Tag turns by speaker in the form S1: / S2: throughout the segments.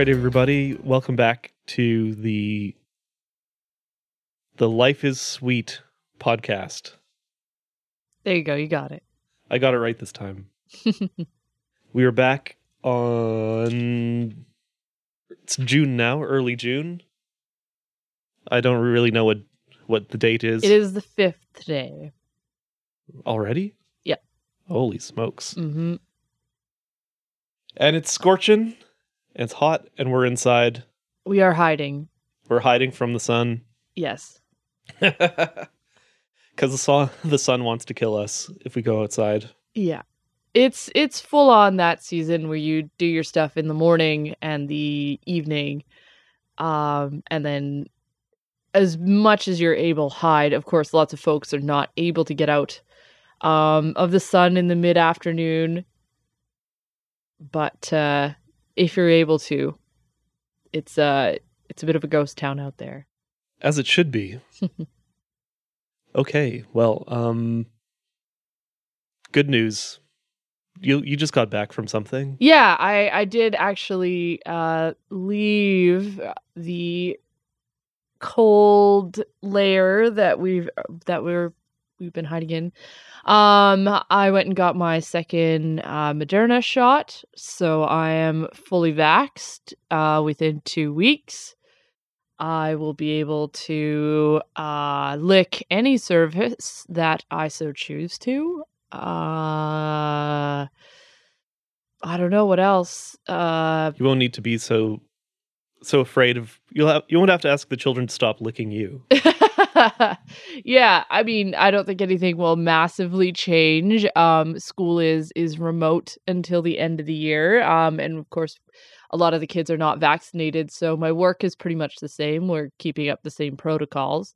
S1: Right, everybody, welcome back to the the Life is Sweet podcast.
S2: There you go. You got it.
S1: I got it right this time. we are back on it's June now, early June. I don't really know what what the date is
S2: It is the fifth day.
S1: already.
S2: Yeah.
S1: Holy smokes!
S2: Mm-hmm.
S1: And it's scorching. It's hot, and we're inside.
S2: We are hiding.
S1: We're hiding from the sun.
S2: Yes.
S1: Because the sun, the sun wants to kill us if we go outside.
S2: Yeah. It's it's full on that season where you do your stuff in the morning and the evening, um, and then as much as you're able hide. Of course, lots of folks are not able to get out um, of the sun in the mid afternoon, but uh, if you're able to, it's uh it's a bit of a ghost town out there.
S1: As it should be. okay, well, um good news. You you just got back from something?
S2: Yeah, I I did actually uh leave the cold layer that we've that we're we've been hiding in. Um I went and got my second uh Moderna shot, so I am fully vaxxed uh within 2 weeks. I will be able to uh lick any service that I so choose to. Uh I don't know what else. Uh
S1: You won't need to be so so afraid of you'll have you won't have to ask the children to stop licking you.
S2: yeah, I mean, I don't think anything will massively change. Um school is is remote until the end of the year. Um and of course a lot of the kids are not vaccinated, so my work is pretty much the same. We're keeping up the same protocols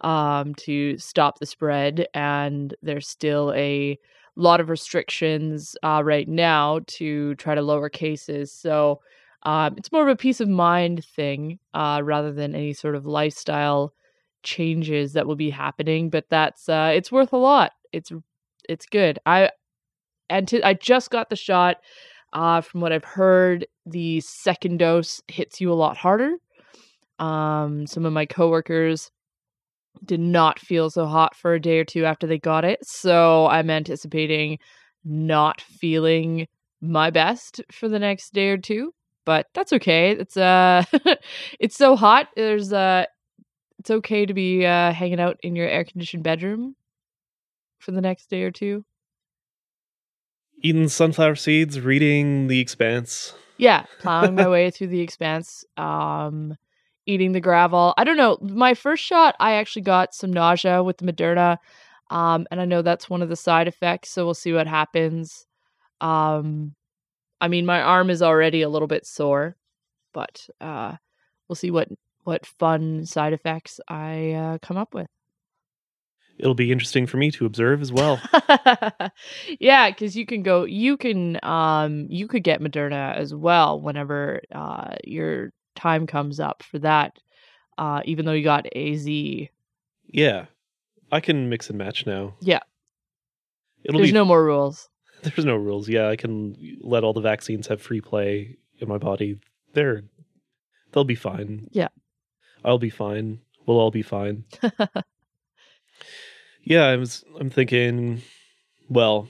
S2: um to stop the spread and there's still a lot of restrictions uh, right now to try to lower cases. So um, it's more of a peace of mind thing uh, rather than any sort of lifestyle changes that will be happening. But that's uh, it's worth a lot. It's it's good. I and I just got the shot. Uh, from what I've heard, the second dose hits you a lot harder. Um, some of my coworkers did not feel so hot for a day or two after they got it. So I'm anticipating not feeling my best for the next day or two, but that's okay. It's uh it's so hot. There's uh it's okay to be uh hanging out in your air conditioned bedroom for the next day or two.
S1: Eating sunflower seeds, reading The Expanse.
S2: Yeah, plowing my way through the expanse. Um eating the gravel. I don't know. My first shot, I actually got some nausea with the Moderna. Um, and I know that's one of the side effects, so we'll see what happens. Um, I mean, my arm is already a little bit sore, but uh, we'll see what what fun side effects I uh, come up with.
S1: It'll be interesting for me to observe as well.
S2: yeah, because you can go, you can, um, you could get Moderna as well whenever uh, your time comes up for that. Uh, even though you got AZ,
S1: yeah. I can mix and match now.
S2: Yeah.
S1: It'll
S2: there's
S1: be
S2: no more rules.
S1: there's no rules. Yeah, I can let all the vaccines have free play in my body. They're they'll be fine.
S2: Yeah.
S1: I'll be fine. We'll all be fine. yeah, I was I'm thinking well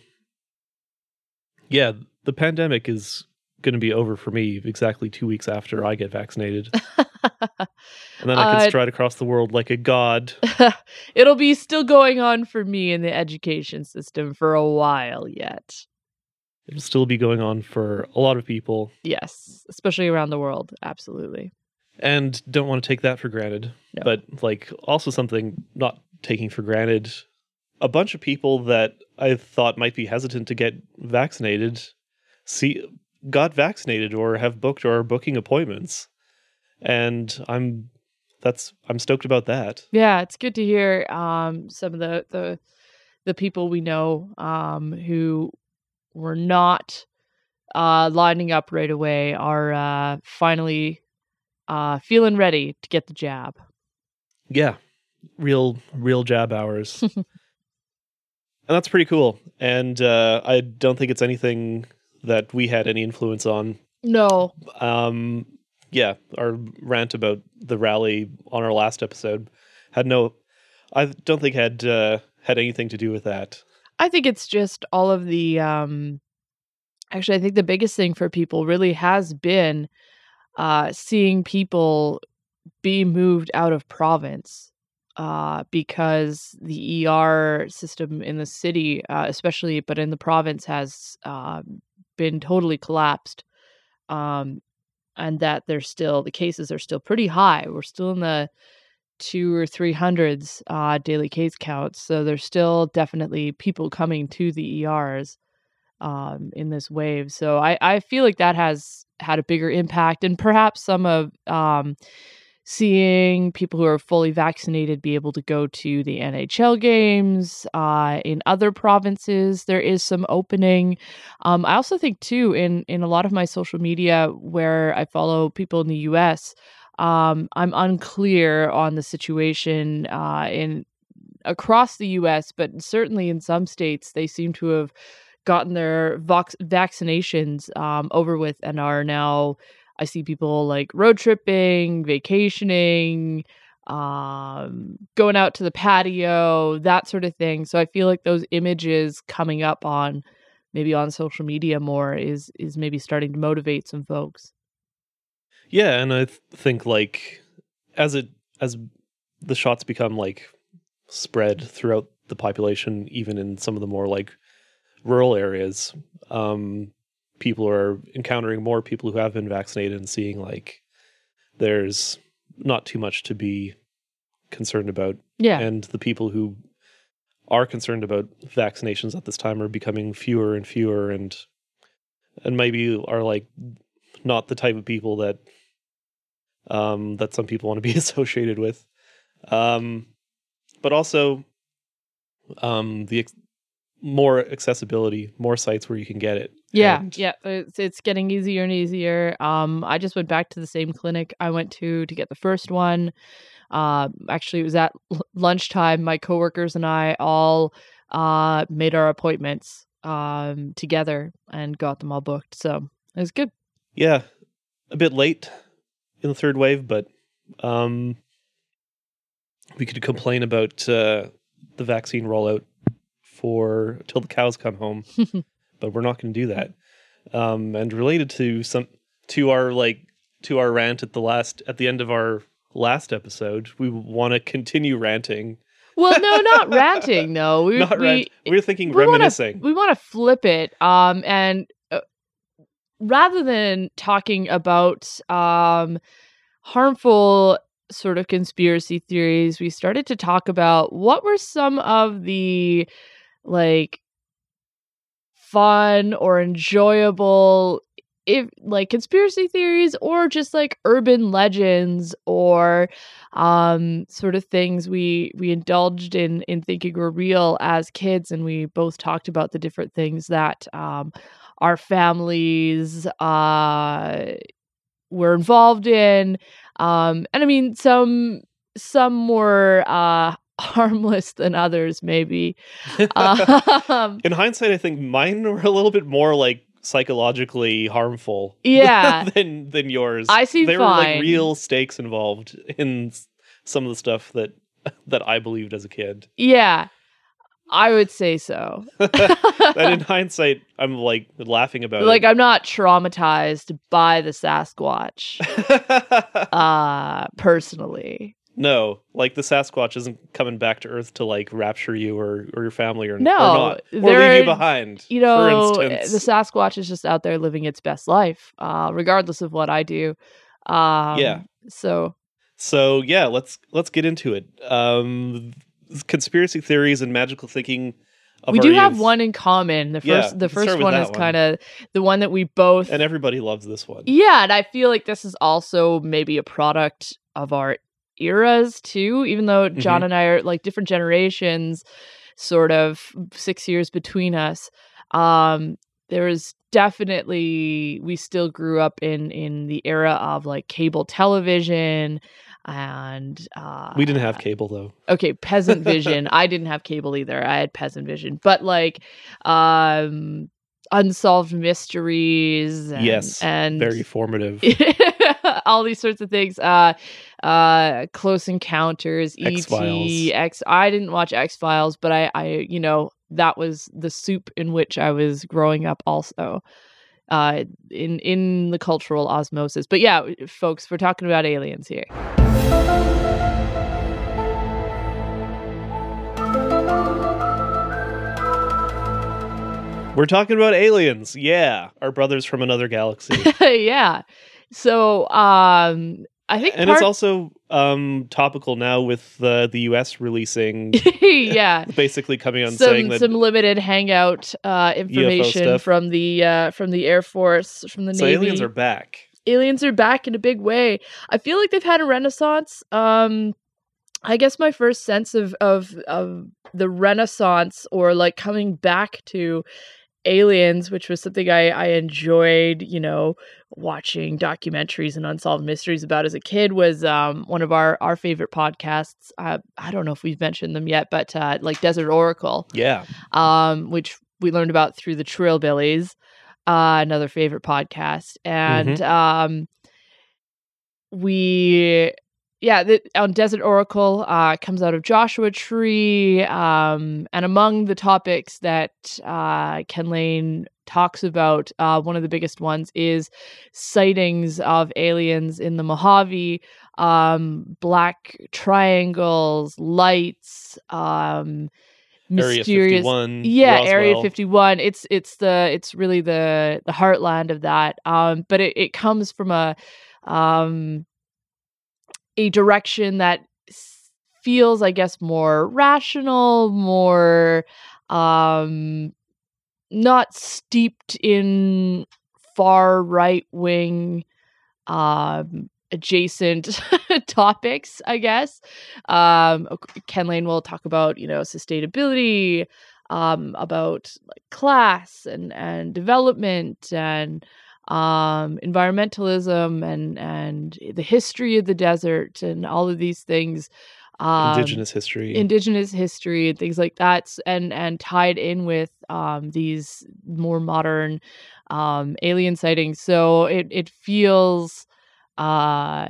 S1: yeah, the pandemic is going to be over for me exactly 2 weeks after I get vaccinated. And then I can
S2: Uh,
S1: stride across the world like a god.
S2: It'll be still going on for me in the education system for a while yet.
S1: It'll still be going on for a lot of people
S2: Yes, especially around the world. Absolutely.
S1: And don't want to take that for granted.
S2: No.
S1: But like also something not taking for granted. A bunch of people that I thought might be hesitant to get vaccinated see got vaccinated or have booked or are booking appointments. And I'm that's I'm stoked about that.
S2: Yeah, it's good to hear um, some of the, the the people we know um, who were not uh, lining up right away are uh, finally uh, feeling ready to get the jab.
S1: Yeah. Real real jab hours. and that's pretty cool. And uh I don't think it's anything that we had any influence on
S2: No,
S1: um yeah, our rant about the rally on our last episode had no. I don't think had uh, had anything to do with that.
S2: I think it's just all of the um actually I think the biggest thing for people really has been uh seeing people be moved out of province uh because the ER system in the city uh, especially but in the province has um been totally collapsed um and that there's still the cases are still pretty high we're still in the two or three hundreds uh, daily case counts. So there's still definitely people coming to the ERs um, in this wave. So I, I feel like that has had a bigger impact, and perhaps some of um, seeing people who are fully vaccinated be able to go to the NHL games uh, in other provinces. There is some opening. Um, I also think too in in a lot of my social media where I follow people in the U.S. Um, I'm unclear on the situation uh, in across the U.S., but certainly in some states, they seem to have gotten their vox- vaccinations um, over with and are now. I see people like road tripping, vacationing, um, going out to the patio, that sort of thing. So I feel like those images coming up on maybe on social media more is is maybe starting to motivate some folks.
S1: Yeah, and I th- think like as it as the shots become like spread throughout the population, even in some of the more like rural areas, um, people are encountering more people who have been vaccinated and seeing like there's not too much to be concerned about.
S2: Yeah.
S1: And the people who are concerned about vaccinations at this time are becoming fewer and fewer and and maybe are like not the type of people that um that some people want to be associated with. Um but also um the more accessibility, more sites where you can get it.
S2: Yeah,
S1: And-
S2: yeah, it's, it's getting easier and easier. Um, I just went back to the same clinic I went to to get the first one. Uh, actually, it was at l- lunchtime. My coworkers and I all uh made our appointments um together and got them all booked. So it was good.
S1: Yeah, a bit late in the third wave, but um, we could complain about uh, the vaccine rollout for till the cows come home, but we're not going to do that. Um, and related to some to our like to our rant at the last at the end of our last episode, we want to continue ranting.
S2: Well, no, not ranting though. We
S1: not
S2: we,
S1: rant. We're thinking
S2: we wanna-
S1: reminiscing.
S2: we want to flip it um and uh, rather than talking about um harmful sort of conspiracy theories we started to talk about what were some of the like fun or enjoyable if like conspiracy theories or just like urban legends or um sort of things we we indulged in in thinking were real as kids and we both talked about the different things that um our families uh were involved in um and i mean some some more uh harmless than others maybe um
S1: In hindsight, I think mine were a little bit more like psychologically harmful.
S2: Yeah.
S1: than than yours.
S2: I see
S1: There were like real stakes involved in some of the stuff that that I believed as a kid.
S2: yeah i would say so
S1: that in hindsight, I'm like laughing about
S2: like
S1: it.
S2: i'm not traumatized by the sasquatch uh personally
S1: no, like the Sasquatch isn't coming back to Earth to like rapture you or or your family or,
S2: No,
S1: or not or leave you behind.
S2: you know
S1: for instance,
S2: the sasquatch is just out there living its best life uh regardless of what i do um
S1: Yeah.
S2: so
S1: So yeah, let's let's get into it. Um, conspiracy theories and magical thinking. Of
S2: we do have one in common the
S1: Yeah,
S2: first the first one is kind of the one that we both
S1: and everybody loves this one.
S2: Yeah, and I feel like this is also maybe a product of our eras too, even though
S1: Mm-hmm.
S2: John and I are like different generations, sort of six years between us. Um, there is definitely we still grew up in in the era of like cable television and uh
S1: We didn't have cable though.
S2: okay peasant vision i didn't have cable either i had peasant vision but like um unsolved mysteries. And,
S1: Yes,
S2: and
S1: Very formative.
S2: all these sorts of things. Uh, uh, Close Encounters,
S1: X-Files.
S2: E.T., X. I didn't watch X Files, but I, I, you know, that was the soup in which I was growing up. Also, uh, in in the cultural osmosis. But yeah, folks, we're talking about aliens here.
S1: We're talking about aliens. Yeah, our brothers from another galaxy.
S2: yeah. So, um, I think
S1: and
S2: part,
S1: it's also um, topical now with uh, the U.S. releasing,
S2: yeah.
S1: basically coming on saying
S2: some
S1: that
S2: some limited hangout uh, information from the uh, from the Air Force from the
S1: so
S2: Navy.
S1: aliens are back.
S2: aliens are back in a big way. I feel like they've had a renaissance. Um, I guess my first sense of of of the renaissance or like coming back to aliens, which was something I I enjoyed, you know, watching documentaries and unsolved mysteries about as a kid was um one of our our favorite podcasts. Uh, I don't know if we've mentioned them yet, but uh, like Desert Oracle
S1: Yeah,
S2: um, which we learned about through the Trillbillies, uh, another favorite podcast, and um, we, yeah, the, on Desert Oracle uh, comes out of Joshua Tree, um, and among the topics that uh, Ken Layne talks about, uh, one of the biggest ones is sightings of aliens in the Mojave, um, black triangles, lights, um,
S1: Area
S2: mysterious
S1: 51.
S2: yeah area 51 it's it's the it's really the the heartland of that um but it, it comes from a um a direction that feels i guess more rational more um not steeped in far right wing um adjacent topics i guess. Um ken layne will talk about you know sustainability um about like class and and development and um environmentalism and and the history of the desert and all of these things um
S1: indigenous history.
S2: indigenous history and things like that and and tied in with um these more modern um alien sightings so it it feels uh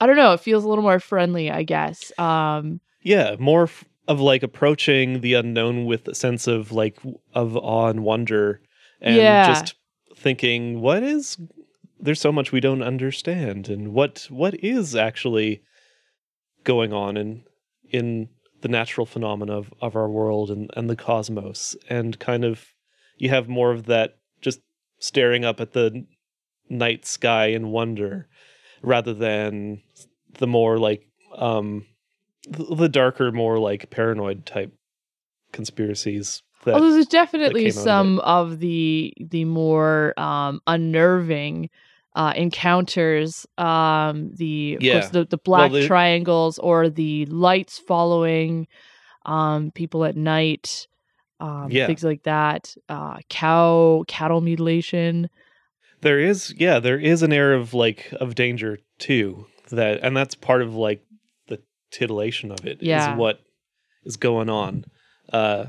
S2: i don't know it feels a little more friendly i guess um
S1: yeah, more f- of like approaching the unknown with a sense of like of awe and wonder, and
S2: Yeah.
S1: just thinking, what is? There's so much we don't understand, and what what is actually going on in in the natural phenomena of, of our world and, and the cosmos, and kind of you have more of that just staring up at the night sky in wonder, rather than the more like um the, the darker, more like paranoid type conspiracies. That
S2: although there's definitely
S1: out of
S2: some of the the more um unnerving uh encounters um the
S1: Yeah.
S2: course the, the black
S1: the-
S2: triangles or the lights following um people at night um
S1: Yeah.
S2: things like that uh cow cattle mutilation
S1: there is yeah there is an air of like of danger too that and that's part of like the titillation of it is
S2: Yeah.
S1: what is going on uh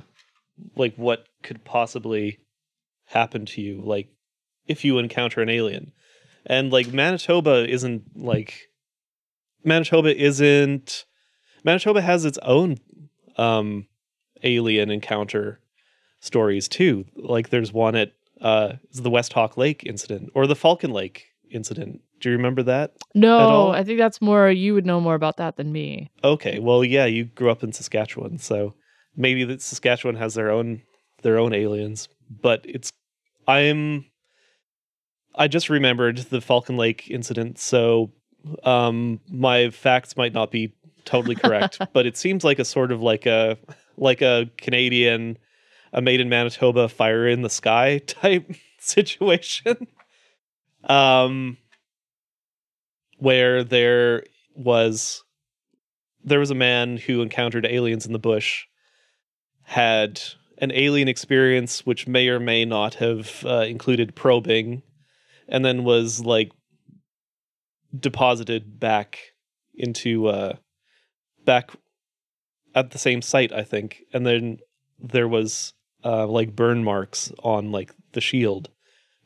S1: like what could possibly happen to you like if you encounter an alien? And like manitoba isn't like manitoba isn't manitoba has its own um alien encounter stories too. Like there's one at uh the west hawk lake incident or the falcon lake incident. Do you remember that
S2: no i think that's more you would know more about that than me.
S1: Okay well yeah you grew up in saskatchewan so maybe that saskatchewan has their own their own aliens but it's i'm i just remembered the falcon lake incident so um my facts might not be totally correct but it seems like a sort of like a like a canadian a made in manitoba fire in the sky type situation. Um where there was there was a man who encountered aliens in the bush had an alien experience which may or may not have uh, included probing and then was like deposited back into uh back at the same site i think and then there was uh like burn marks on like the shield,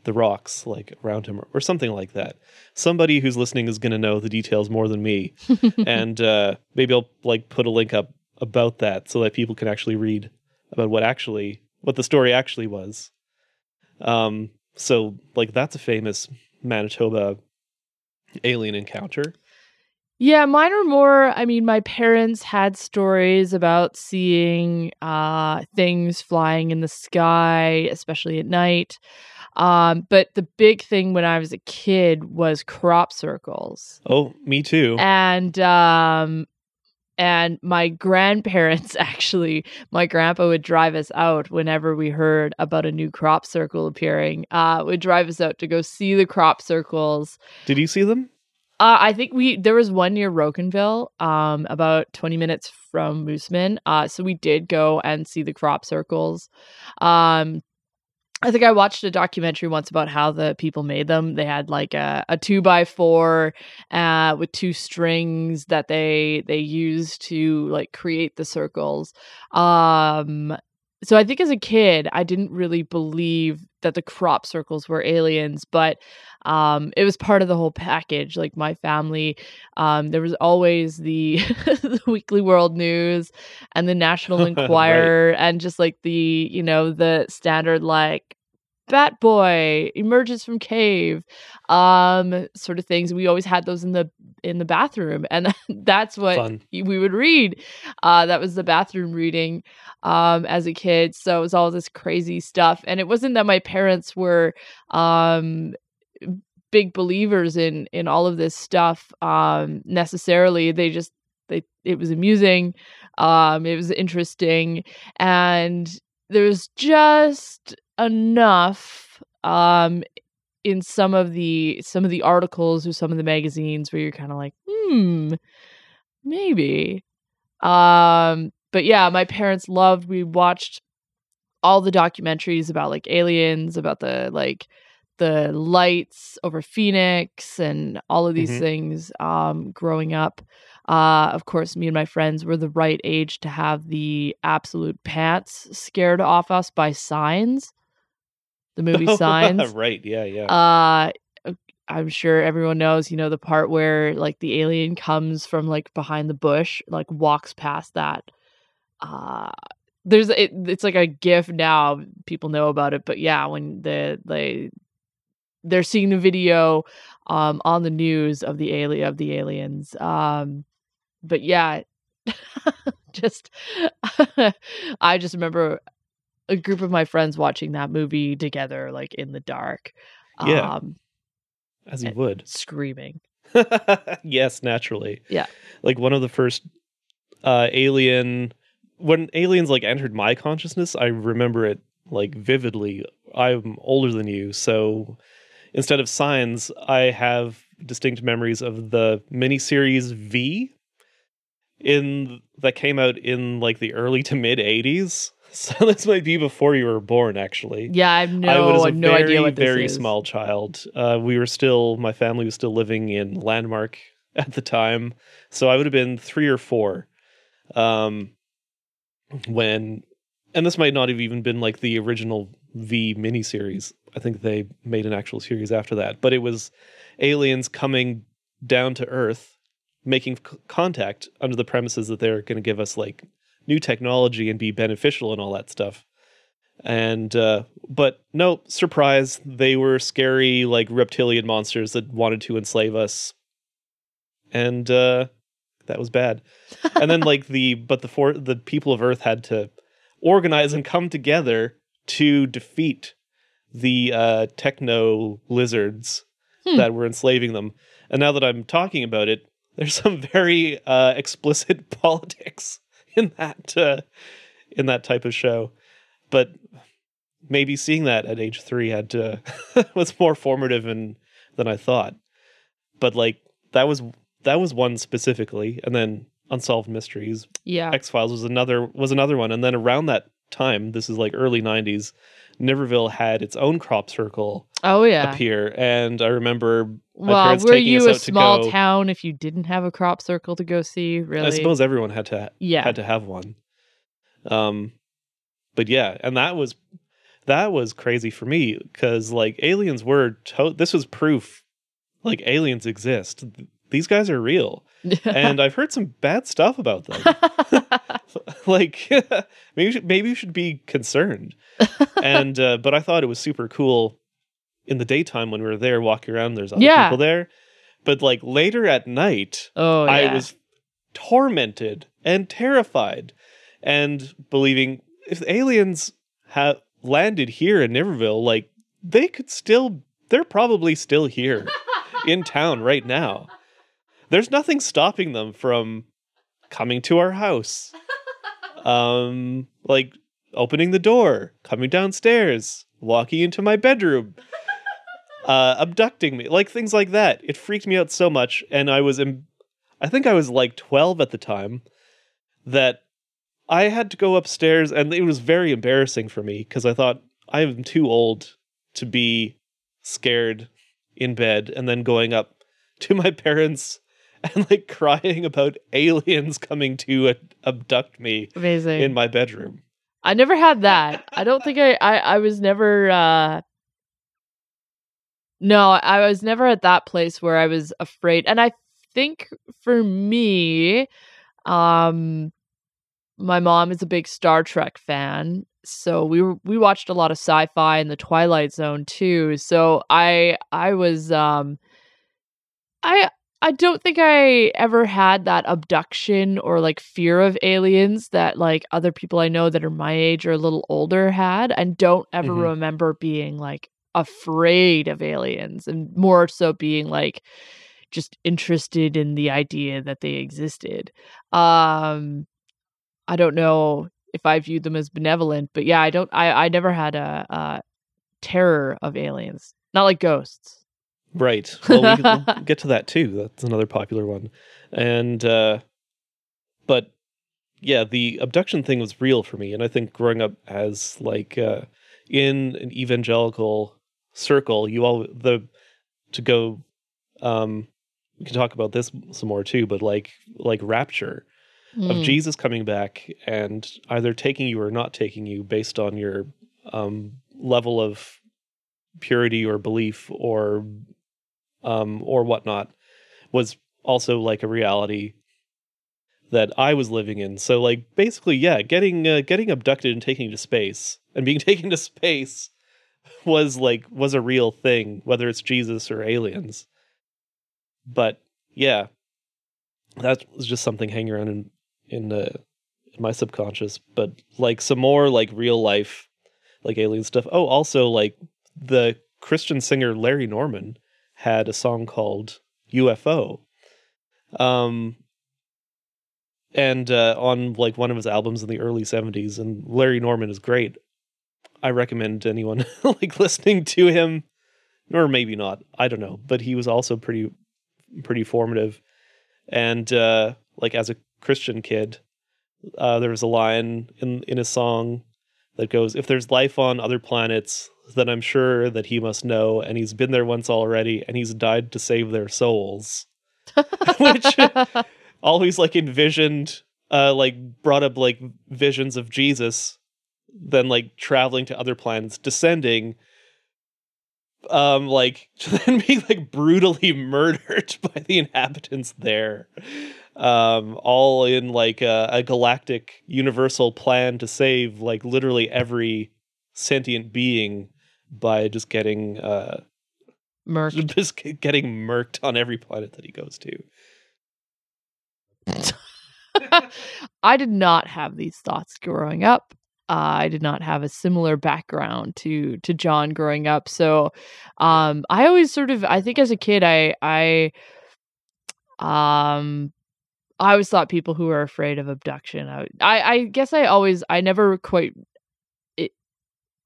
S1: the rocks like around him, or something like that. Somebody who's listening is going to know the details more than me, and uh, maybe I'll like put a link up about that so that people can actually read about what actually what the story actually was. Um, so like that's a famous Manitoba alien encounter.
S2: Yeah, mine are more. I mean, my parents had stories about seeing uh, things flying in the sky, especially at night. Um, but the big thing when I was a kid was crop circles.
S1: Oh, me too.
S2: And um, and my grandparents actually, my grandpa would drive us out whenever we heard about a new crop circle appearing. Uh, would drive us out to go see the crop circles.
S1: Did you see them?
S2: Uh, I think we there was one near Rocanville, um, about twenty minutes from Moosomin. Uh, so we did go and see the crop circles. Um, I think I watched a documentary once about how the people made them. They had like a, a two by four uh, with two strings that they they used to like create the circles. Um, so I think as a kid, I didn't really believe that the crop circles were aliens, but um, it was part of the whole package. Like my family, um, there was always the, the Weekly World News and the National Enquirer, right. and just like the you know the standard like Bat Boy emerges from cave, um, sort of things. We always had those in the in the bathroom, and that's what Fun. we would read. Uh, that was the bathroom reading um, as a kid. So it was all this crazy stuff, and it wasn't that my parents were um, big believers in in all of this stuff um, necessarily. They just they it was amusing, um, it was interesting, and there was just enough um in some of the some of the articles or some of the magazines where you're kind of like hmm maybe. Um but yeah my parents loved we watched all the documentaries about like aliens about the like the lights over phoenix and all of these mm-hmm. things um growing up. Uh, of course, me and my friends were the right age to have the absolute pants scared off us by signs the movie Signs.
S1: right, yeah, yeah.
S2: Uh I'm sure everyone knows, you know, the part where like the alien comes from like behind the bush, like walks past that. Uh there's it, it's like a gif now people know about it but yeah when the they they're seeing the video um on the news of the alien of the aliens um but yeah just i just remember a group of my friends watching that movie together, like in the dark.
S1: Yeah. Um, As you would.
S2: Screaming.
S1: yes, naturally.
S2: Yeah.
S1: Like one of the first uh alien when aliens like entered my consciousness, I remember it like vividly. I'm older than you, so instead of signs, I have distinct memories of the miniseries V in that came out in like the early to mid 80s So this might be before you were born, actually.
S2: Yeah, I have no, I was a no
S1: very,
S2: idea what
S1: this very
S2: is.
S1: small child. Uh, we were still, my family was still living in Landmark at the time, so I would have been three or four. Um, when, and this might not have even been like the original V miniseries. I think they made an actual series after that, but it was aliens coming down to Earth, making c- contact under the premises that they're going to give us like new technology and be beneficial and all that stuff. And uh, but no surprise, they were scary like reptilian monsters that wanted to enslave us, and uh, that was bad. and then like the but the for the people of Earth had to organize and come together to defeat the uh, techno lizards hmm. that were enslaving them. And now that I'm talking about it, there's some very uh, explicit politics in that uh, in that type of show. But maybe seeing that at age three had to was more formative and than I thought. But like that was that was one specifically, and then Unsolved Mysteries.
S2: Yeah,
S1: X Files was another was another one, and then around that time, this is like early '90s. Niverville had its own crop circle.
S2: Oh yeah,
S1: appear, and I remember My
S2: well, were you a small town if you didn't have a crop circle to go see? Really,
S1: I suppose everyone had to. Yeah. had to have one. Um, but yeah, and that was that was crazy for me because like aliens were to- this was proof like aliens exist these guys are real and i've heard some bad stuff about them like maybe you should, maybe you should be concerned and uh, but i thought it was super cool in the daytime when we were there walking around there's other
S2: Yeah.
S1: people there but like later at night
S2: oh, yeah.
S1: I was tormented and terrified and believing if aliens have landed here in Niverville, like they could still, they're probably still here in town right now. There's nothing stopping them from coming to our house, um, like opening the door, coming downstairs, walking into my bedroom, uh, abducting me, like things like that. It freaked me out so much, and I was, em- I think I was like 12 at the time, that I had to go upstairs, and it was very embarrassing for me because I thought I am too old to be scared in bed and then going up to my parents and like crying about aliens coming to abduct me
S2: Amazing.
S1: in my bedroom.
S2: I never had that. I don't think I, I, I was never, uh, no, I was never at that place where I was afraid. And I think for me, um, my mom is a big Star Trek fan. So we were, we watched a lot of sci-fi and the Twilight Zone too. So I I was um I I don't think I ever had that abduction or like fear of aliens that like other people I know that are my age or a little older had and don't ever
S1: Mhm.
S2: remember being like afraid of aliens and more so being like just interested in the idea that they existed. Um I don't know if I viewed them as benevolent, but yeah, I don't I I never had a, a terror of aliens. Not like ghosts.
S1: Right. Well, we can we'll get to that too. That's another popular one. And uh but yeah, the abduction thing was real for me and I think growing up as like uh in an evangelical circle, you all the to go um we can talk about this some more too, but like like rapture of
S2: Mm.
S1: Jesus coming back and either taking you or not taking you based on your um, level of purity or belief or um, or whatnot was also like a reality that I was living in. So like basically, yeah, getting uh, getting abducted and taken to space and being taken to space was like was a real thing, whether it's Jesus or aliens. But yeah, that was just something hanging around in in, uh, in my subconscious. But like some more like real life, like alien stuff. Oh, also like the Christian singer Larry Norman had a song called UFO. Um, and uh, on like one of his albums in the early 70s and Larry Norman is great. I recommend anyone like listening to him or maybe not. I don't know, but he was also pretty pretty formative. And uh like as a Christian kid, uh there was a line in in a song that goes if there's life on other planets then I'm sure that he must know and he's been there once already and he's died to save their souls. Which always like envisioned uh like brought up like visions of Jesus then like traveling to other planets descending um like then being like brutally murdered by the inhabitants there um all in like a, a galactic universal plan to save like literally every sentient being by just getting uh
S2: Murked.
S1: just getting murked on every planet that he goes to
S2: I did not have these thoughts growing up. Uh, I did not have a similar background to to John growing up. So um I always sort of I think as a kid I I um I always thought people who are afraid of abduction. I I, I guess I always I never quite it,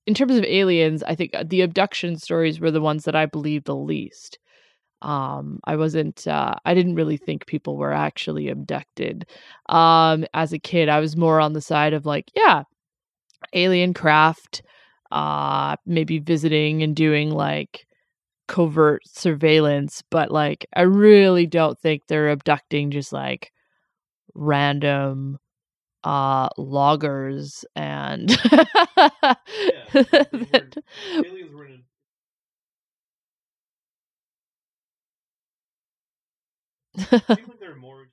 S2: in terms of aliens, I think uh, the abduction stories were the ones that I believed the least. Um I wasn't uh I didn't really think people were actually abducted um as a kid i was more on the side of like yeah alien craft uh maybe visiting and doing like covert surveillance but like i really don't think they're abducting just like random uh loggers and
S1: aliens were in like more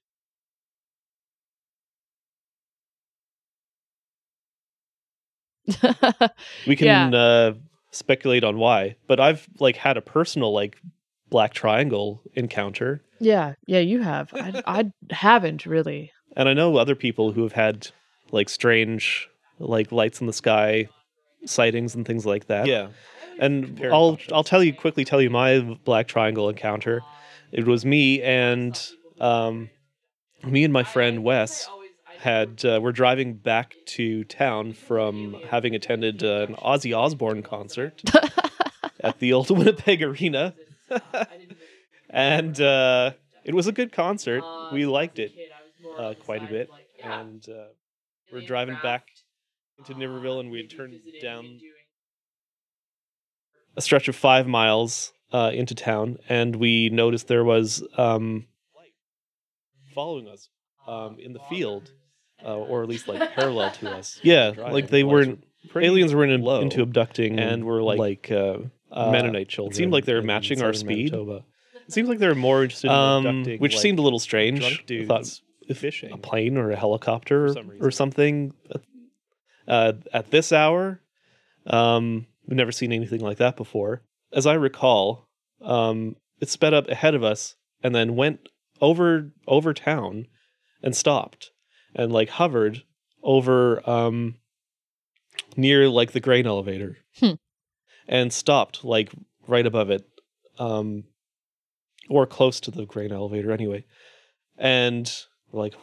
S1: we can uh speculate on why but i've like had a personal like black triangle encounter.
S2: Yeah yeah you have. I, I haven't really
S1: and i know other people who have had like strange like lights in the sky sightings and things like that.
S3: Yeah.
S1: and
S3: Compare
S1: i'll
S3: options.
S1: i'll tell you quickly tell you my black triangle encounter. It was me and um me and my friend wes had uh, we're driving back to town from having attended uh, an ozzy osbourne concert at the old winnipeg arena. And uh it was a good concert. We liked it uh, quite a bit and uh, we're driving back into Niverville and we had turned down a stretch of five miles uh, into town and we noticed there was um, following us um, in the field uh, or at least like parallel to us yeah like they weren't aliens were in,
S3: low.
S1: into abducting
S3: And were like-
S1: like uh,
S3: uh,
S1: Mennonite children.
S3: It seemed like they were
S1: in
S3: matching our
S1: southern
S3: speed.
S1: Manitoba. It seems like they're more interested in
S3: Um,
S1: abducting,
S3: which
S1: like,
S3: seemed a little strange.
S1: drunk
S3: I
S1: dudes
S3: thought fishing.
S1: a plane or a helicopter
S3: some
S1: or something uh, at this hour. Um, we've never seen anything like that before. As I recall, um, it sped up ahead of us and then went over over town and stopped and like hovered over um, near like the grain elevator
S2: Hmm.
S1: and stopped like right above it um, or close to the grain elevator anyway and we're like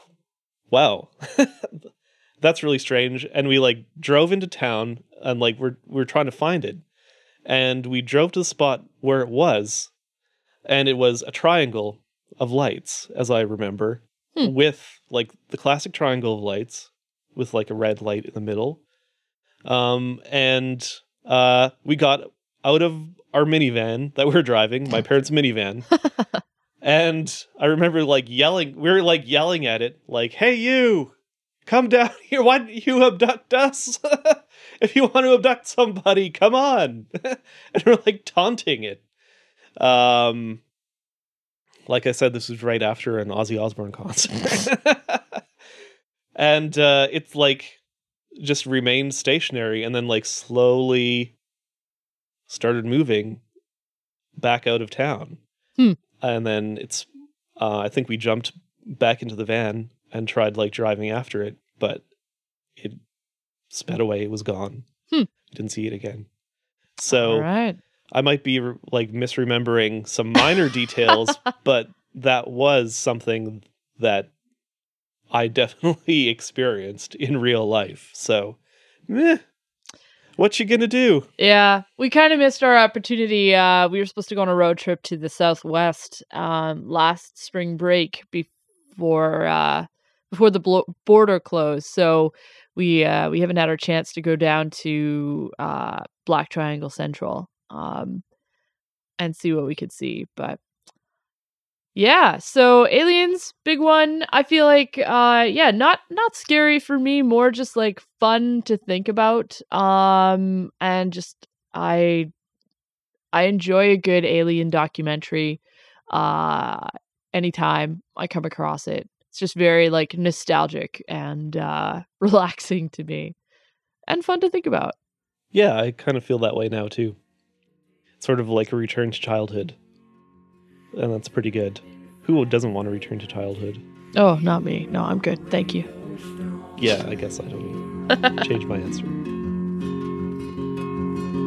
S1: wow that's really strange. And we like drove into town and like we're we're trying to find it. And we drove to the spot where it was and it was a triangle of lights as i remember
S2: Hmm.
S1: with like the classic triangle of lights with like a red light in the middle. Um and uh we got out of our minivan that we were driving my parents minivan and I remember like yelling, we were like yelling at it, like, hey, you, come down here. Why don't you abduct us? if you want to abduct somebody, come on. and we're like taunting it. Um, like I said, this was right after an Ozzy Osbourne concert. and uh, it's like just remained stationary and then like slowly started moving back out of town.
S2: Hmm.
S1: And then it's, uh, I think we jumped back into the van and tried like driving after it, but it sped away. It was gone.
S2: Hmm.
S1: Didn't see it again. So
S2: All right.
S1: I might be like misremembering some minor details, but that was something that I definitely experienced in real life. So, meh, what you gonna do?
S2: Yeah, we kind of missed our opportunity. Uh, we were supposed to go on a road trip to the Southwest um, last spring break before uh, before the blo- border closed. So we uh, we haven't had our chance to go down to uh, Black Triangle Central um, and see what we could see. But yeah, so aliens, big one. I feel like uh yeah, not not scary for me, more just like fun to think about. Um and just I I enjoy a good alien documentary uh anytime I come across it. It's just very like nostalgic and uh relaxing to me and fun to think about.
S1: Yeah, I kind of feel that way now too. Sort of like a return to childhood. And that's pretty good. Who doesn't want to return to childhood?
S2: Oh, not me. No, I'm good. Thank you.
S1: Yeah, I guess I don't need to change my answer.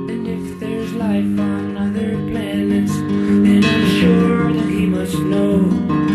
S4: And if there's life on other planets, then I'm sure that he must know.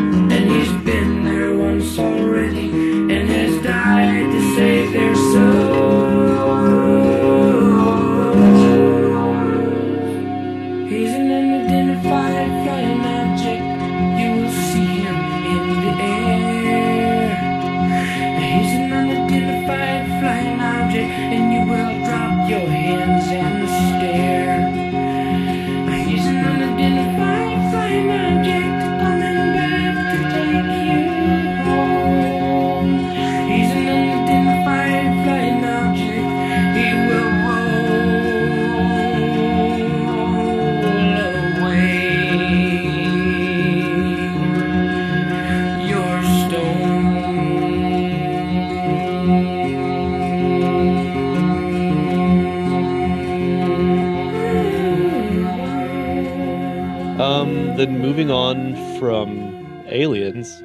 S1: Moving on from aliens.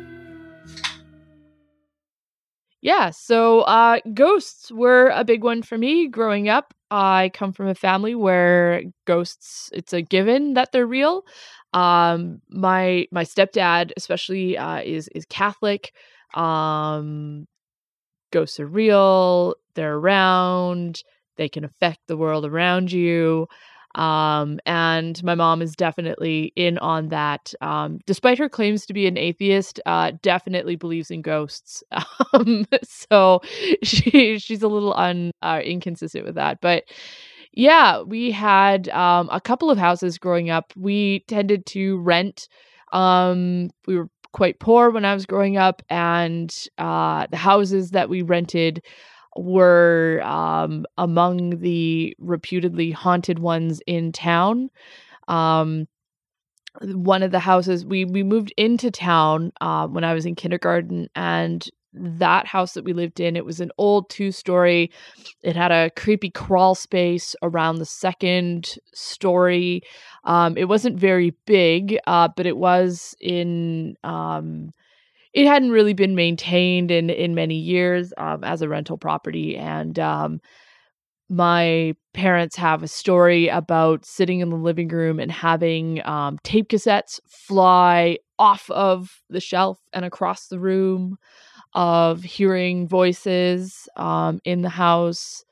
S2: Yeah, so uh, ghosts were a big one for me growing up. I come from a family where ghosts it's a given that they're real. Um, my my stepdad especially uh, is is Catholic. Um, ghosts are real. They're around. They can affect the world around you. Um, and my mom is definitely in on that. Um, despite her claims to be an atheist, uh, definitely believes in ghosts. Um, so she she's a little un uh, inconsistent with that. But yeah, we had um, a couple of houses growing up. We tended to rent. Um, we were quite poor when I was growing up, and uh, the houses that we rented were um, among the reputedly haunted ones in town. Um, one of the houses we we moved into town uh, when I was in kindergarten, and that house that we lived in it was an old two story. It had a creepy crawl space around the second story. Um, it wasn't very big, uh, but it was in um, it hadn't really been maintained in in many years um, as a rental property and um, my parents have a story about sitting in the living room and having um, tape cassettes fly off of the shelf and across the room of hearing voices um, in the house.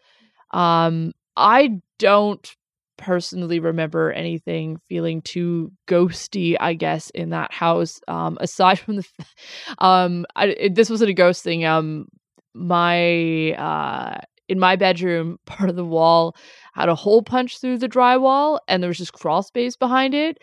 S2: Um, i don't personally remember anything feeling too ghosty i guess in that house um aside from the um I, it, this wasn't a ghost thing um my uh in my bedroom part of the wall had a hole punched through the drywall and there was just crawl space behind it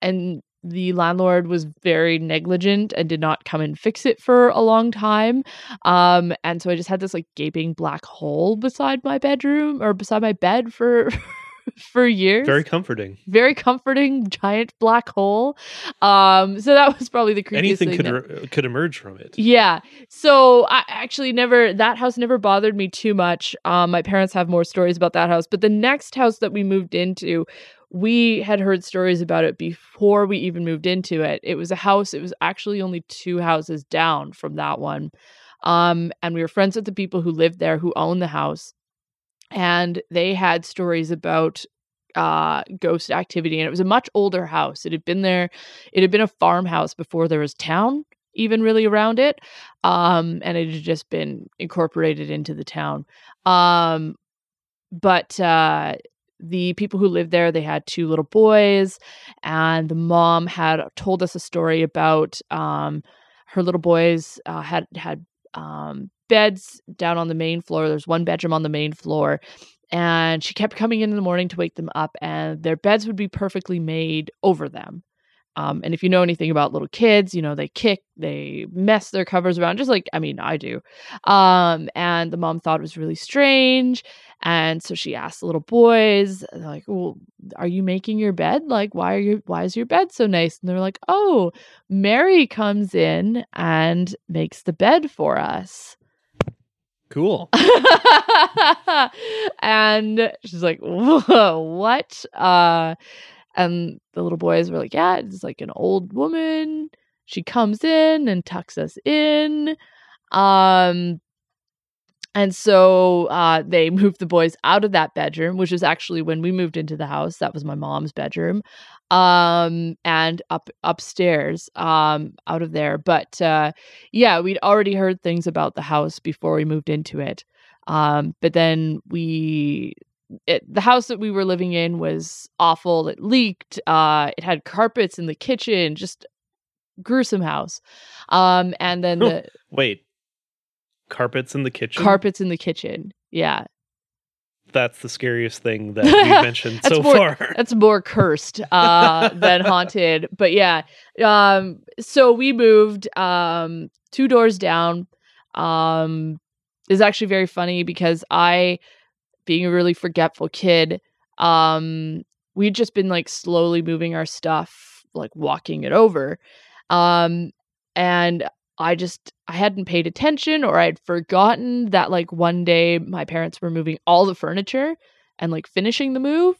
S2: and the landlord was very negligent and did not come and fix it for a long time um and so i just had this like gaping black hole beside my bedroom or beside my bed for for years.
S1: Very comforting.
S2: very comforting giant black hole. Um, so that was probably the creepiest
S1: Anything
S2: thing
S1: could
S2: that-
S1: could emerge from it.
S2: yeah. So I actually never that house never bothered me too much. Um, my parents have more stories about that house, but the next house that we moved into, we had heard stories about it before we even moved into it. It was a house. It was actually only two houses down from that one. Um, and we were friends with the people who lived there who owned the house. And they had stories about uh ghost activity and it was a much older house. It had been there it had been a farmhouse before there was town even really around it um and it had just been incorporated into the town. Um but uh the people who lived there they had two little boys and the mom had told us a story about um her little boys uh, had had um beds down on the main floor there's one bedroom on the main floor and she kept coming in in the morning to wake them up and their beds would be perfectly made over them um, and if you know anything about little kids, you know, they kick, they mess their covers around, just like, I mean, I do. Um, and the mom thought it was really strange. And so she asked the little boys, like, well, are you making your bed? Like, why are you, why is your bed so nice? And they're like, oh, Mary comes in and makes the bed for us.
S1: Cool.
S2: and she's like, Whoa, what? Uh, and the little boys were like, Yeah, it's like an old woman. She comes in and tucks us in. Um, and so uh, they moved the boys out of that bedroom, which was actually when we moved into the house. That was my mom's bedroom, um, and up upstairs, um, out of there. But uh, yeah, we'd already heard things about the house before we moved into it. Um, but then we, it, the house that we were living in was awful. It leaked. Uh, it had carpets in the kitchen. Just gruesome house. Um, and then the
S1: Wait. Carpets in the kitchen?
S2: carpets in the kitchen. Yeah,
S1: That's the scariest thing that we've mentioned so
S2: more-
S1: far.
S2: that's more cursed uh than haunted but yeah um so we moved um two doors down um is actually very funny because i being a really forgetful kid um we'd just been like slowly moving our stuff like walking it over um and i just i hadn't paid attention or i'd forgotten that like one day my parents were moving all the furniture and like finishing the move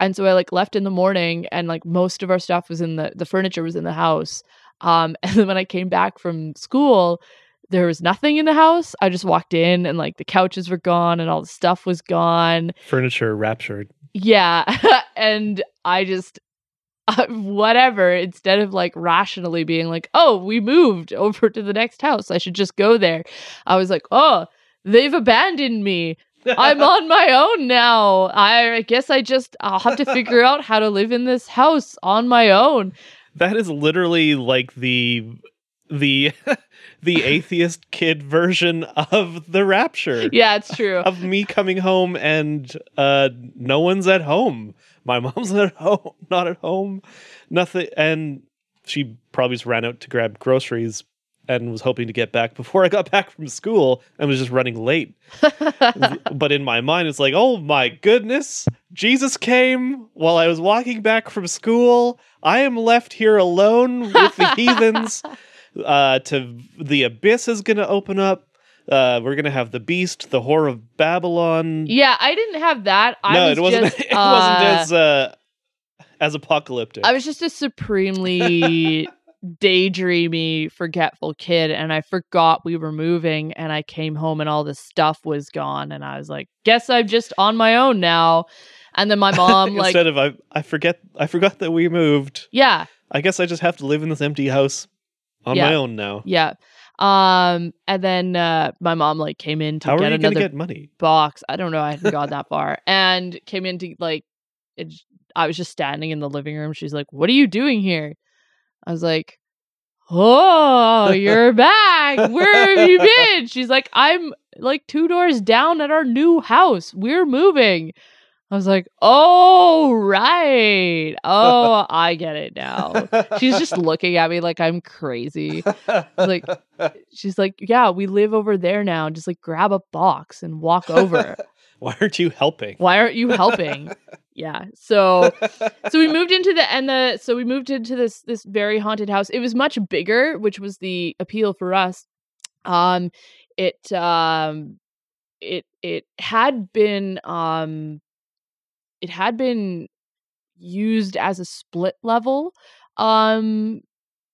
S2: And so I like left in the morning and like most of our stuff was in the the furniture was in the house. Um and then when I came back from school, there was nothing in the house. I just walked in and like the couches were gone and all the stuff was gone.
S1: Furniture raptured.
S2: Yeah. and I just, uh, whatever, instead of like rationally being like, oh, we moved over to the next house. I should just go there. I was like, oh, they've abandoned me. I'm on my own now. I guess I just, I'll have to figure out how to live in this house on my own.
S1: That is literally like the the the atheist kid version of the rapture.
S2: Yeah, it's true.
S1: Of me coming home and uh no one's at home. My mom's not at home not at home. Nothing and she probably just ran out to grab groceries and was hoping to get back before I got back from school and was just running late. but in my mind, it's like, oh my goodness, Jesus came while I was walking back from school. I am left here alone with the heathens. Uh, to the abyss is going to open up. Uh, we're gonna have the beast, the whore of Babylon.
S2: yeah, I didn't have that. I
S1: no,
S2: was
S1: it wasn't.
S2: Just,
S1: it wasn't
S2: uh,
S1: as uh, as apocalyptic.
S2: I was just a supremely daydreamy, forgetful kid, and I forgot we were moving. And I came home and all this stuff was gone, and I was like, "Guess I'm just on my own now." And then my mom, like,
S1: Instead of I, I forget, I forgot that we moved.
S2: yeah,
S1: I guess I just have to live in this empty house on
S2: Yeah.
S1: my own now.
S2: yeah. Um, and then uh, my mom like came in to
S1: How
S2: get another
S1: get money?
S2: box. I don't know. I hadn't gone that far, and came in to like. It, I was just standing in the living room. She's like, "What are you doing here?" I was like, "Oh, you're back. Where have you been?" She's like, "I'm like two doors down at our new house. We're moving." I was like, "Oh, right. Oh, I get it now." She's just looking at me like I'm crazy. like- She's like, "Yeah, we live over there now. Just like grab a box and walk over."
S1: Why aren't you helping?
S2: Why aren't you helping? yeah. So so we moved into the and the so we moved into this this very haunted house. It was much bigger, which was the appeal for us. Um it um it it had been um it had been used as a split level. Um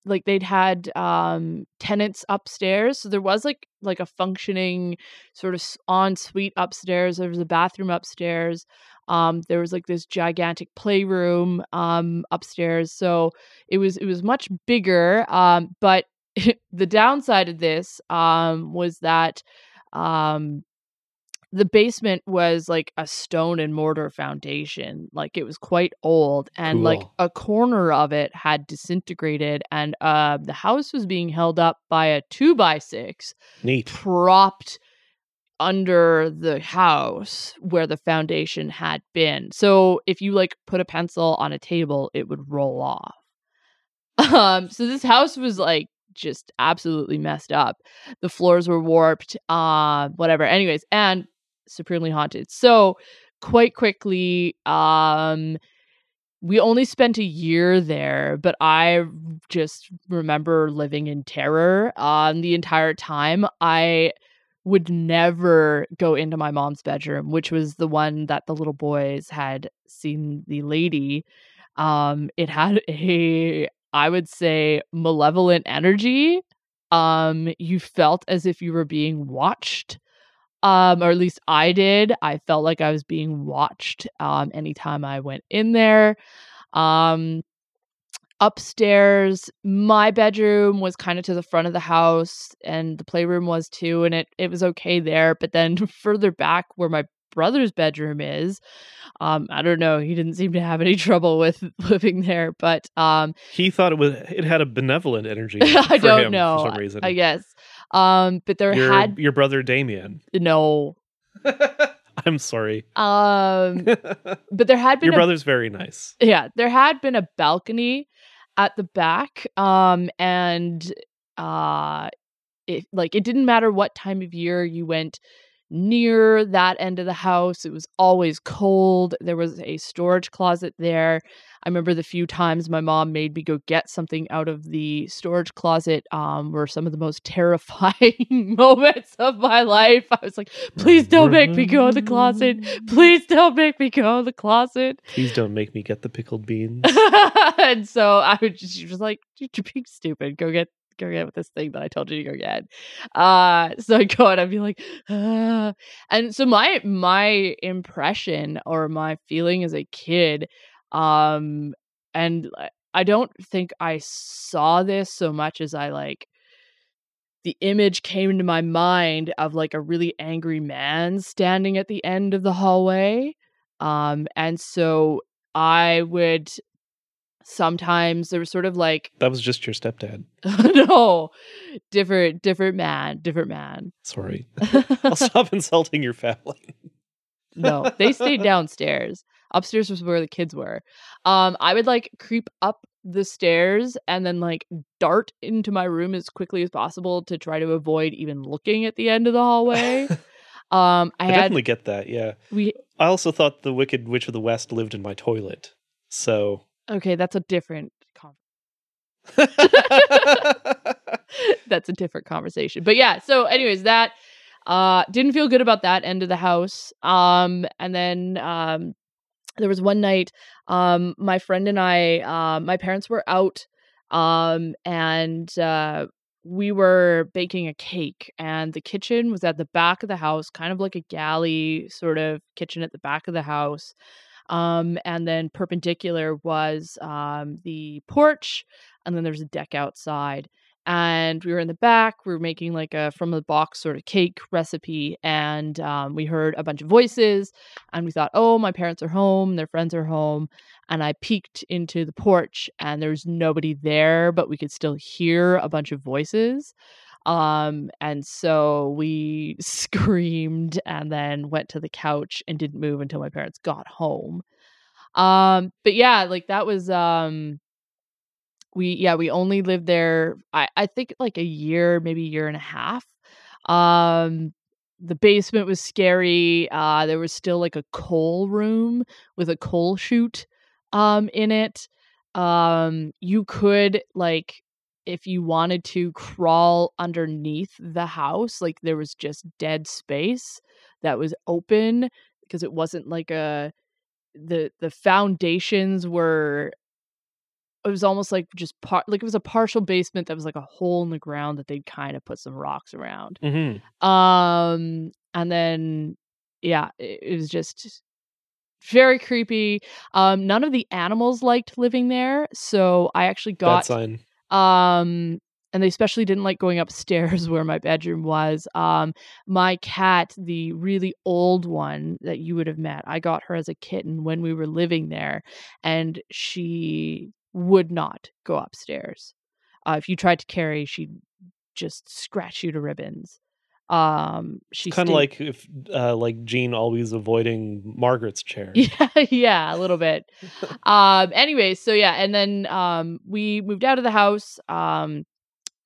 S2: like they'd had um tenants upstairs so there was like like a functioning sort of ensuite upstairs there was a bathroom upstairs um there was like this gigantic playroom um upstairs so it was it was much bigger um but the downside of this um was that um the basement was like a stone and mortar foundation like it was quite old and like a corner of it had disintegrated and uh the house was being held up by a two by six
S1: Neat.
S2: propped under the house where the foundation had been. So if you like put a pencil on a table, it would roll off. Um so this house was like just absolutely messed up. The floors were warped, uh whatever. Anyways, and supremely haunted. So quite quickly um we only spent a year there, but I just remember living in terror um, the entire time. I would never go into my mom's bedroom, which was the one that the little boys had seen the lady. Um, it had a, I would say, malevolent energy. Um, you felt as if you were being watched. Um, or at least I did. I felt like I was being watched um anytime I went in there. Um upstairs my bedroom was kind of to the front of the house and the playroom was too and it it was okay there but then further back where my brother's bedroom is um i don't know he didn't seem to have any trouble with living there but um
S1: He thought it was it had a benevolent energy.
S2: i
S1: for
S2: don't
S1: him
S2: know
S1: for some reason.
S2: i guess um but there
S1: your,
S2: had
S1: your brother Damien.
S2: no
S1: I'm sorry.
S2: um but there had been
S1: your
S2: a
S1: brother's very nice.
S2: yeah there had been a balcony at the back um and uh it like it didn't matter what time of year you went near that end of the house. It was always cold. There was a storage closet there. I remember the few times my mom made me go get something out of the storage closet um, were some of the most terrifying moments of my life. I was like, please don't make me go in the closet. Please don't make me go in the closet.
S1: Please don't make me get the pickled beans.
S2: and so I would just, she was like, you're being stupid. Go get go get with this thing that I told you to go get. Uh so I go and I'd be like, ah. and so my my impression or my feeling as a kid, um, and I- I don't think I saw this so much as I like the image came into my mind of like a really angry man standing at the end of the hallway. Um, and so I would sometimes there was sort of like
S1: that was just your stepdad.
S2: no different different man different man
S1: Sorry. I'll stop insulting your family.
S2: no they stayed downstairs upstairs was where the kids were um i would like creep up the stairs and then like dart into my room as quickly as possible to try to avoid even looking at the end of the hallway um i,
S1: I,
S2: had
S1: definitely get that. Yeah.
S2: we
S1: I also thought the Wicked Witch of the West lived in my toilet. So.
S2: Okay that's a different con- that's a different conversation. But yeah, so anyways, that uh didn't feel good about that end of the house. Um and then um there was one night um my friend and I uh, my parents were out um and uh we were baking a cake and the kitchen was at the back of the house kind of like a galley sort of kitchen at the back of the house um and then perpendicular was um the porch and then there's a deck outside and we were in the back we were making like a from the box sort of cake recipe and um, we heard a bunch of voices and we thought oh my parents are home their friends are home and i peeked into the porch and there's nobody there but we could still hear a bunch of voices um and so we screamed and then went to the couch and didn't move until my parents got home. Um but yeah like that was um we yeah we only lived there i i think like a year maybe a year and a half. Um the basement was scary uh there was still like a coal room with a coal chute um in it. Um you could like if you wanted to crawl underneath the house like there was just dead space that was open because it wasn't like a the the foundations were it was almost like just part like it was a partial basement that was like a hole in the ground that they'd kind of put some rocks around.
S1: Hmm
S2: um and then yeah it, it was just very creepy. Um none of the animals liked living there so i actually
S1: Bad
S2: got
S1: sign.
S2: Um and they especially didn't like going upstairs where my bedroom was. Um my cat the really old one that you would have met i got her as a kitten when we were living there and she would not go upstairs. Uh, if you tried to carry she'd just scratch you to ribbons um she
S1: Kind of like if, uh, like Jean always avoiding Margaret's chair.
S2: yeah yeah a little bit um anyways so yeah and then um we moved out of the house um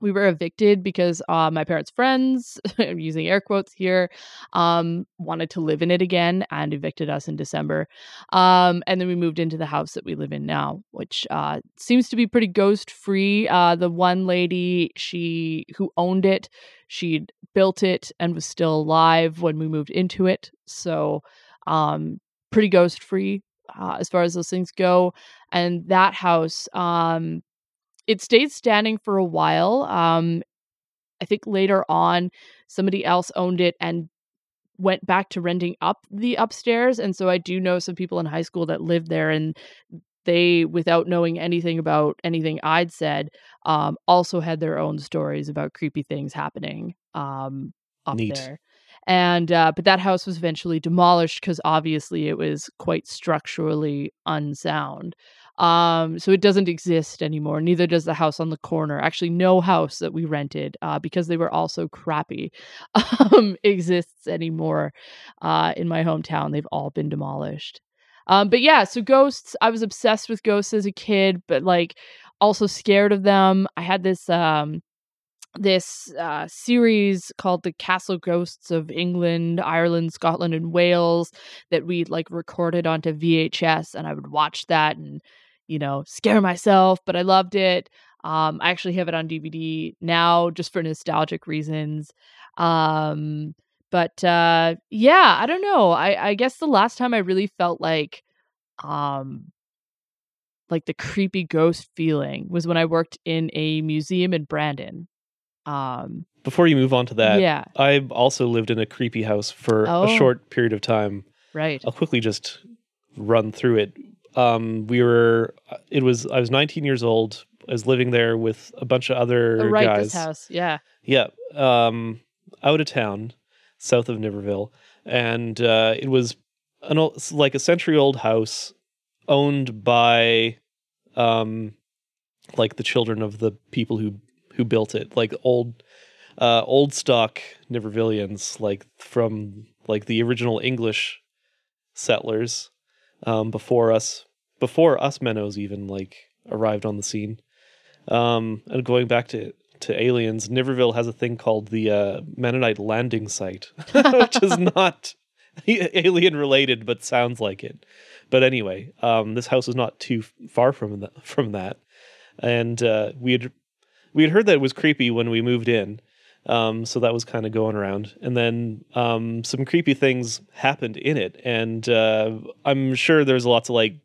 S2: we were evicted because uh, my parents' friends, I'm using air quotes here, um, wanted to live in it again and evicted us in December. Um, and then we moved into the house that we live in now, which uh, seems to be pretty ghost free. Uh, the one lady, she who owned it, she'd built it and was still alive when we moved into it. So, um, pretty ghost free uh, as far as those things go. And that house, um, it stayed standing for a while. Um, I think later on, somebody else owned it and went back to renting up the upstairs. And so I do know some people in high school that lived there and they, without knowing anything about anything I'd said, um, also had their own stories about creepy things happening um, up
S1: Neat.
S2: there. And uh, but that house was eventually demolished because obviously it was quite structurally unsound. Um, so it doesn't exist anymore. Neither does the house on the corner. Actually, no house that we rented, uh, because they were all so crappy, um, exists anymore uh, in my hometown. They've all been demolished. Um, but yeah, so ghosts. I was obsessed with ghosts as a kid, but like also scared of them. I had this um this uh, series called the Castle Ghosts of England, Ireland, Scotland, and Wales that we like recorded onto VHS, and I would watch that and you know scare myself, but I loved it. Um, I actually have it on DVD now just for nostalgic reasons. Um, but uh, yeah, I don't know. I, I guess the last time I really felt like um like the creepy ghost feeling was when I worked in a museum in Brandon. Um,
S1: Before you move on to that,
S2: yeah,
S1: I also lived in a creepy house for
S2: Oh.
S1: a short period of time.
S2: right.
S1: I'll quickly just run through it. Um, we were, it was, I was 19 years old. I was living there with a bunch of other
S2: Oh, right,
S1: guys.
S2: this house. Yeah.
S1: Yeah, um, out of town, south of Niverville, and uh, it was an old, like a century old house owned by, um, like the children of the people who who built it, like old, uh, old stock Nivervillians, like from like the original English settlers, um, before us, before us Mennos even like arrived on the scene. Um, and going back to to aliens, Niverville has a thing called the uh, Mennonite landing site, which is not alien related, but sounds like it. But anyway, um, this house is not too far from that, from that, and uh, we had we had heard that it was creepy when we moved in, um, so that was kind of going around. And then um, some creepy things happened in it, and uh, I'm sure there's lots of like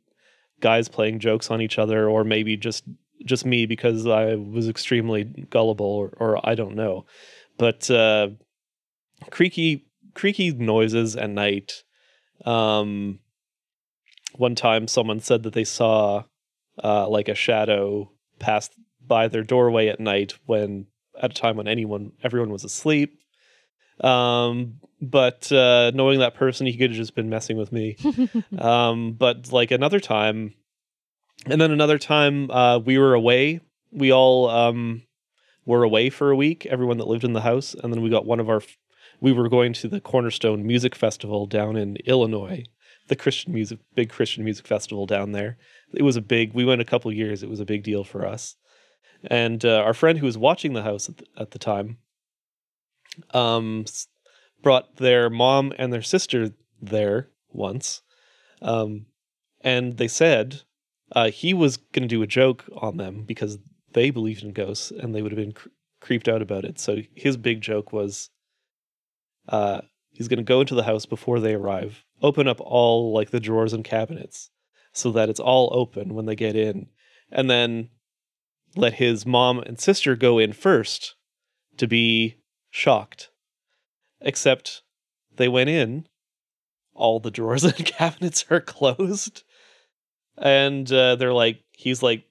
S1: guys playing jokes on each other, or maybe just just me because I was extremely gullible, or, or I don't know. But uh, creaky creaky noises at night. Um, one time, someone said that they saw uh, like a shadow pass by their doorway at night when at a time when anyone everyone was asleep. Um, but uh, knowing that person, he could have just been messing with me. um, but like another time, and then another time, uh, we were away. We all um, were away for a week. Everyone that lived in the house, and then we got one of our. We were going to the Cornerstone Music Festival down in Illinois, the Christian music, big Christian music festival down there. It was a big. We went a couple years. It was a big deal for us. And uh, our friend who was watching the house at the, at the time, um, brought their mom and their sister there once, um, and they said uh, he was going to do a joke on them because they believed in ghosts and they would have been cre- creeped out about it. So his big joke was, uh, he's going to go into the house before they arrive, open up all like the drawers and cabinets, so that it's all open when they get in, and then let his mom and sister go in first to be shocked. Except they went in, all the drawers and cabinets are closed. And uh, they're like, he's like,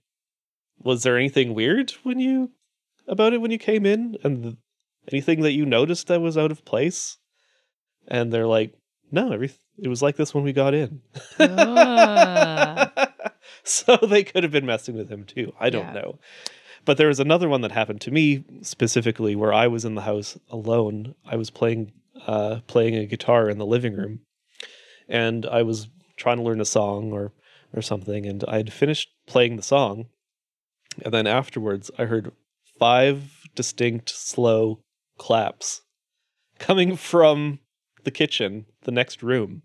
S1: was there anything weird when you about it when you came in? And th- anything that you noticed that was out of place? And they're like, no, every it was like this when we got in.
S2: Ah.
S1: so they could have been messing with him too. I don't
S2: Yeah.
S1: know. But there was another one that happened to me specifically where I was in the house alone. I was playing uh, playing a guitar in the living room, and I was trying to learn a song or or something, and I had finished playing the song, and then afterwards I heard five distinct slow claps coming from the kitchen, the next room,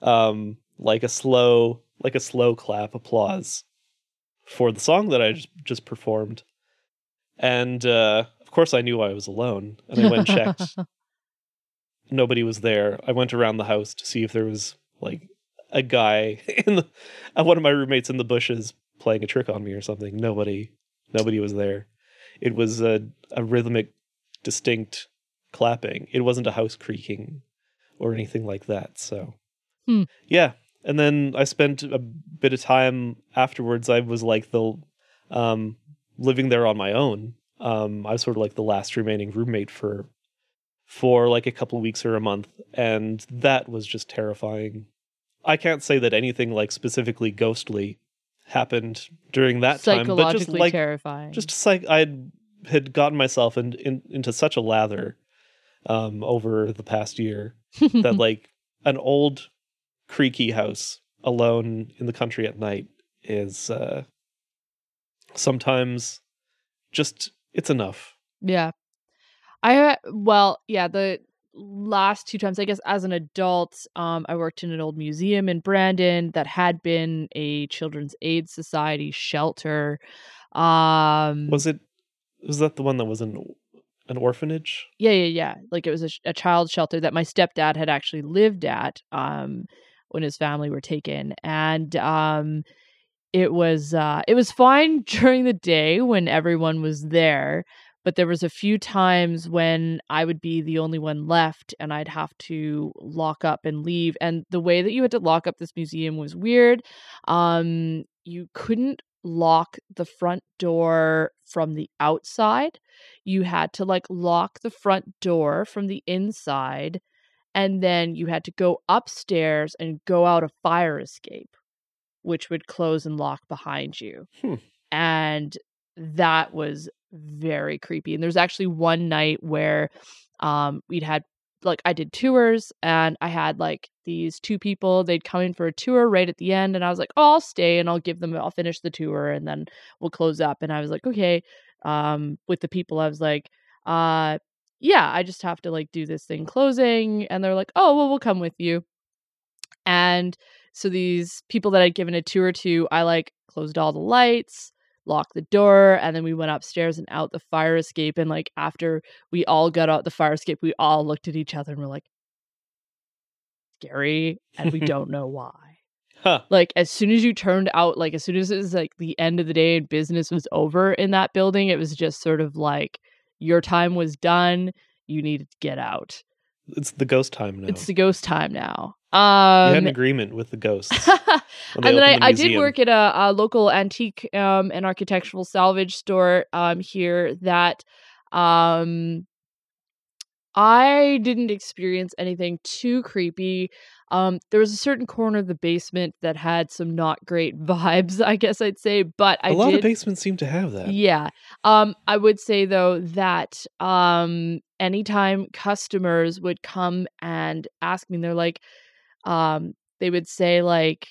S1: um, like a slow like a slow clap applause for the song that I just, just performed. And uh, of course, I knew I was alone, and I went and checked. Nobody was there. I went around the house to see if there was like a guy in the uh, one of my roommates in the bushes playing a trick on me or something. Nobody, nobody was there. It was a, a rhythmic, distinct clapping. It wasn't a house creaking or anything like that. So,
S2: Hmm.
S1: yeah. And then I spent a bit of time afterwards. I was like the um, living there on my own. Um, I was sort of like the last remaining roommate for for like a couple of weeks or a month, and that was just terrifying. I can't say that anything like specifically ghostly happened during that time, but just like
S2: terrifying.
S1: just psych I had, had gotten myself in, in, into such a lather um, over the past year that like an old creaky house alone in the country at night is uh, sometimes just it's enough.
S2: Yeah. I uh, well, yeah, the last two times I guess as an adult, um I worked in an old museum in Brandon that had been a children's aid society shelter. Um
S1: Was it? Was that the one that was an an orphanage?
S2: Yeah, yeah, yeah. Like it was a, a child shelter that my stepdad had actually lived at um when his family were taken and um it was uh it was fine during the day when everyone was there, but there was a few times when I would be the only one left and I'd have to lock up and leave and the way that you had to lock up this museum was weird. Um you couldn't lock the front door from the outside you had to like lock the front door from the inside and then you had to go upstairs and go out a fire escape which would close and lock behind you
S1: Hmm.
S2: and that was very creepy and there's actually one night where um we'd had like I did tours and I had like these two people they'd come in for a tour right at the end and I was like oh I'll stay and I'll give them I'll finish the tour and then we'll close up and I was like okay um with the people I was like uh yeah I just have to like do this thing closing and they're like oh well we'll come with you and so these people that I'd given a tour to I like closed all the lights locked the door and then we went upstairs and out the fire escape and like after we all got out the fire escape we all looked at each other and were like scary and we don't know why
S1: Huh.
S2: like as soon as you turned out like as soon as it was like the end of the day and business was over in that building it was just sort of like your time was done you needed to get out
S1: It's the ghost time now.
S2: it's the ghost time now
S1: you had an
S2: um
S1: agreement with the ghosts.
S2: and then I,
S1: the
S2: I did work at a, a local antique um, and architectural salvage store um, here that um, I didn't experience anything too creepy. Um, there was a certain corner of the basement that had some not great vibes, I guess I'd say, but I
S1: A lot
S2: did.
S1: of basements seem to have that.
S2: Yeah. Um, I would say though that um anytime customers would come and ask me, they're like, um, they would say like,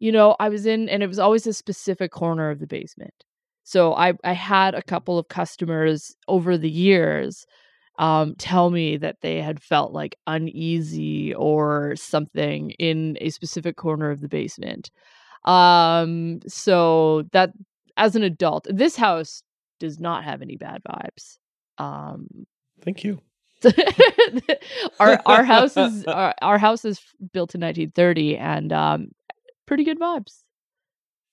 S2: you know, I was in and it was always a specific corner of the basement. So I I had a couple of customers over the years um tell me that they had felt like uneasy or something in a specific corner of the basement. Um so that as an adult, this house does not have any bad vibes. Um,
S1: Thank you.
S2: our our house is our, our house is built in 1930 and um, pretty good vibes.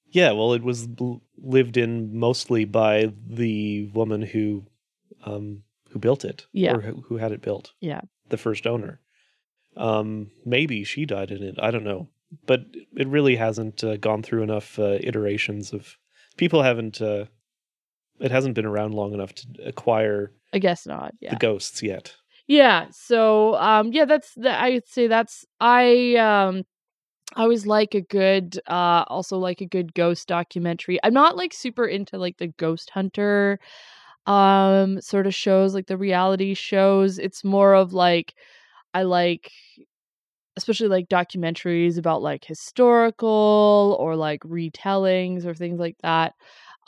S1: Yeah, well, it was bl- lived in mostly by the woman who, um, who built it.
S2: Yeah.
S1: or who, who had it built.
S2: Yeah.
S1: the first owner. Um, maybe she died in it. I don't know, but it really hasn't uh, gone through enough uh, iterations of people haven't. Uh, it hasn't been around long enough to acquire
S2: I guess not. Yeah.
S1: the ghosts yet.
S2: Yeah. So um yeah, that's that I'd say that's I um I always like a good uh also like a good ghost documentary. I'm not like super into like the ghost hunter um sort of shows like the reality shows. It's more of like I like especially like documentaries about like historical or like retellings or things like that.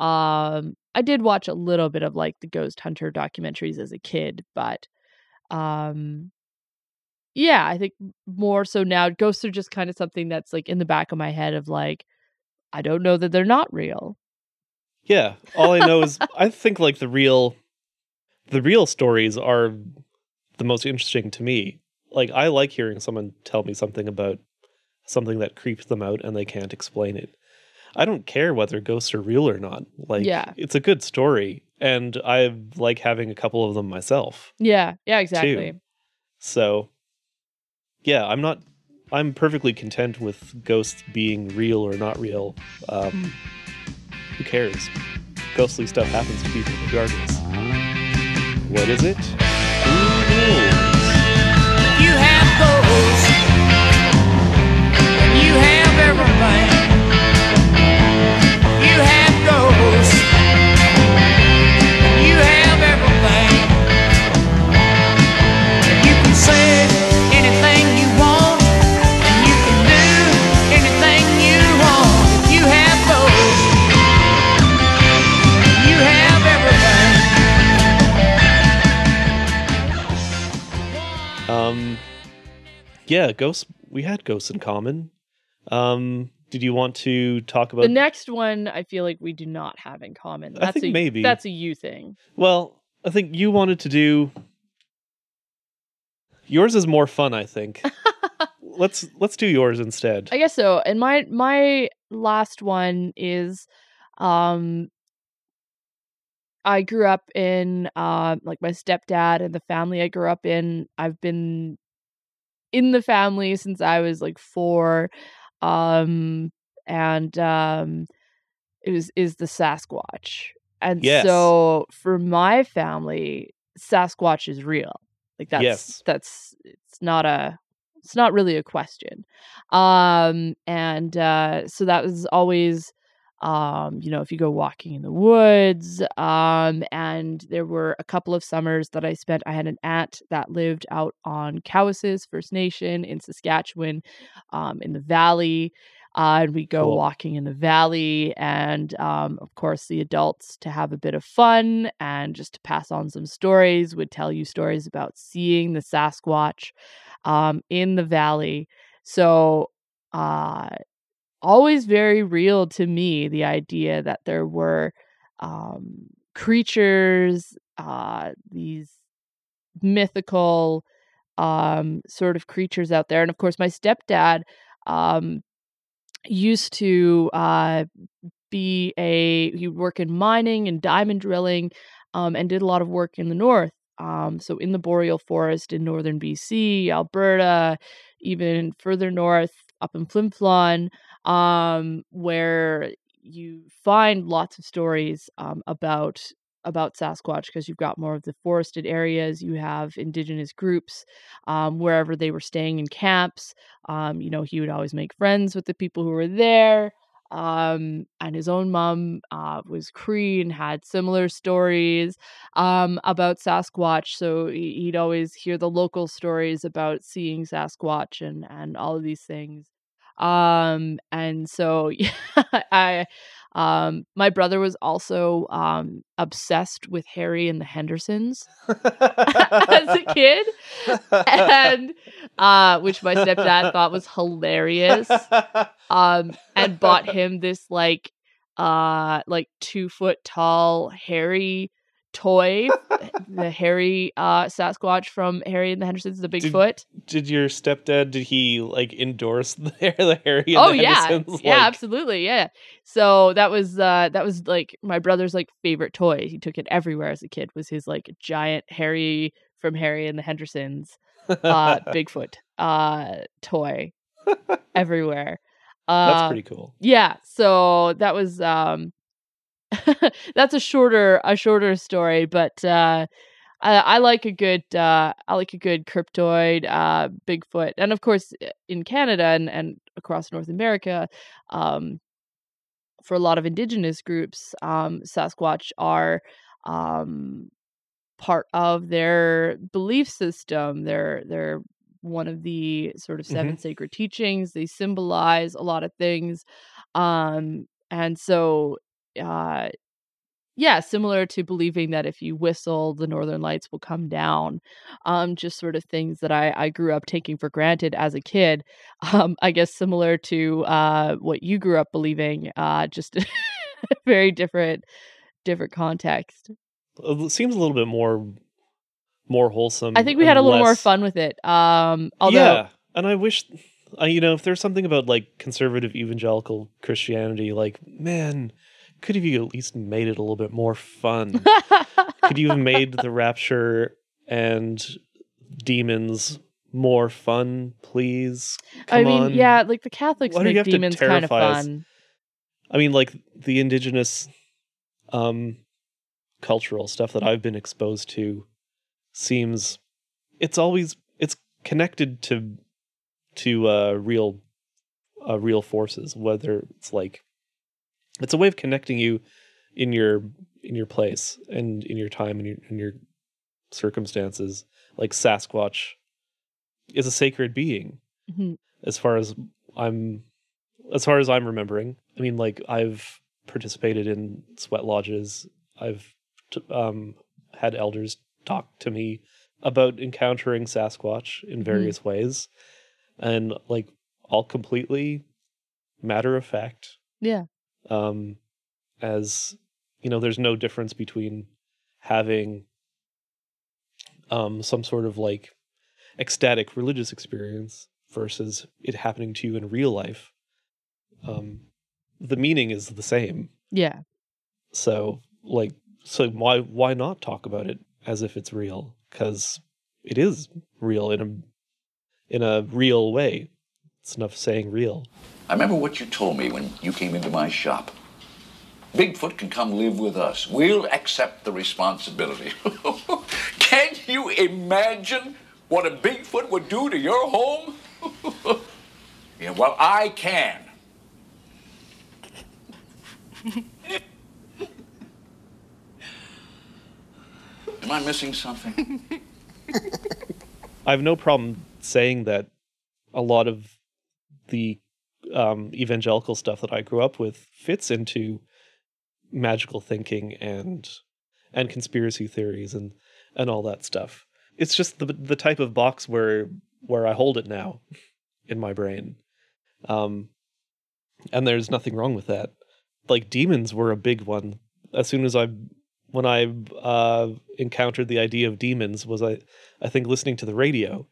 S2: Um I did watch a little bit of like the ghost hunter documentaries as a kid, but um yeah i think more so now ghosts are just kind of something that's like in the back of my head of like i don't know that they're not real
S1: Yeah, all I know is I think like the real, the real stories are the most interesting to me. Like I like hearing someone tell me something about something that creeps them out and they can't explain it. I don't care whether ghosts are real or not. Like
S2: Yeah.
S1: it's a good story and I like having a couple of them myself.
S2: yeah yeah exactly
S1: So yeah, I'm not I'm perfectly content with ghosts being real or not real. Um, who cares? Ghostly stuff happens to people regardless. What is it? Who knows?
S4: You have goals.
S1: Yeah, ghosts. We had ghosts in common. Um, did you want to talk about?
S2: the next one, I feel like we do not have in common.
S1: I think
S2: a,
S1: maybe.
S2: that's a you thing.
S1: well, I think you wanted to do. Yours is more fun, I think. let's let's do yours instead.
S2: I guess so. And my my last one is um I grew up in um like my stepdad and the family I grew up in. I've been in the family since I was like 4 um and um it was is the Sasquatch. And
S1: Yes.
S2: so for my family Sasquatch is real. Like that's
S1: Yes.
S2: that's it's not a it's not really a question um and uh so that was always um you know if you go walking in the woods um and there were a couple of summers that i spent i had an aunt that lived out on cowessess first nation in saskatchewan um in the valley uh, and we go
S1: Cool.
S2: walking in the valley and um, of course the adults to have a bit of fun and just to pass on some stories would tell you stories about seeing the sasquatch um, in the valley. So, uh, always very real to me the idea that there were um, creatures, uh, these mythical um, sort of creatures out there. And of course, my stepdad um, used to uh, be a, he would work in mining and diamond drilling um, and did a lot of work in the north. Um, so in the boreal forest in northern BC, Alberta, even further north up in Flin Flon, um, where you find lots of stories um, about about Sasquatch because you've got more of the forested areas. You have indigenous groups um, wherever they were staying in camps. Um, you know, he would always make friends with the people who were there. Um, and his own mom uh, was Cree and had similar stories um, about Sasquatch. So he- he'd always hear the local stories about seeing Sasquatch and and all of these things. Um, and so yeah, I um my brother was also um obsessed with Harry and the Hendersons as a kid. And uh which my stepdad thought was hilarious. Um and bought him this like uh like two foot tall Harry toy the Harry uh Sasquatch from Harry and the Hendersons, the
S1: Did-
S2: Bigfoot.
S1: did your stepdad? Did he like endorse the, the Harry? And
S2: oh
S1: the
S2: yeah
S1: Hendersons,
S2: yeah absolutely yeah so that was uh that was like my brother's like favorite toy he took it everywhere as a kid was his like giant harry from harry and the hendersons uh bigfoot uh toy everywhere uh
S1: That's pretty cool.
S2: yeah so that was um that's a shorter a shorter story but uh I, I like a good uh I like a good cryptoid uh Bigfoot and of course in Canada and, and across North America um for a lot of indigenous groups um Sasquatch are um part of their belief system. They're they're one of the sort of 7 sacred teachings. They symbolize a lot of things um and so uh yeah similar to believing that if you whistle the northern lights will come down um just sort of things that i i grew up taking for granted as a kid um i guess similar to uh what you grew up believing uh just a very different different context
S1: It seems a little bit more more wholesome.
S2: i think we had a little more fun with it um although
S1: yeah, and I wish, uh, you know, if there's something about like conservative evangelical Christianity, like man, could have you at least made it a little bit more fun? could you have made the rapture and demons more fun, please?
S2: i mean
S1: on.
S2: yeah like the catholics
S1: Why do you
S2: make demons kind of
S1: us?
S2: fun
S1: I mean, like the indigenous um cultural stuff that I've been exposed to seems it's always it's connected to to uh real uh real forces, whether it's like it's a way of connecting you in your in your place and in your time and your in your circumstances. Like Sasquatch is a sacred being
S2: Mhm.
S1: as far as I'm as far as I'm remembering. I mean, like I've participated in sweat lodges. I've t- um, had elders talk to me about encountering Sasquatch in
S2: Mhm.
S1: various ways, and like all completely matter of fact
S2: Yeah.
S1: Um as you know there's no difference between having um some sort of like ecstatic religious experience versus it happening to you in real life um the meaning is the same.
S2: Yeah.
S1: so like so why why not talk about it as if it's real? Cuz it is real in a in a real way it's enough saying real
S3: I remember what you told me when you came into my shop. Bigfoot can come live with us. We'll accept the responsibility. can you imagine what a Bigfoot would do to your home? yeah, well, I can. Am I missing something?
S1: I have no problem saying that a lot of the um, evangelical stuff that I grew up with fits into magical thinking and and conspiracy theories and and all that stuff. It's just the the type of box where where I hold it now in my brain, um, and there's nothing wrong with that. Like demons were a big one. As soon as I when I uh, encountered the idea of demons was I I think listening to the radio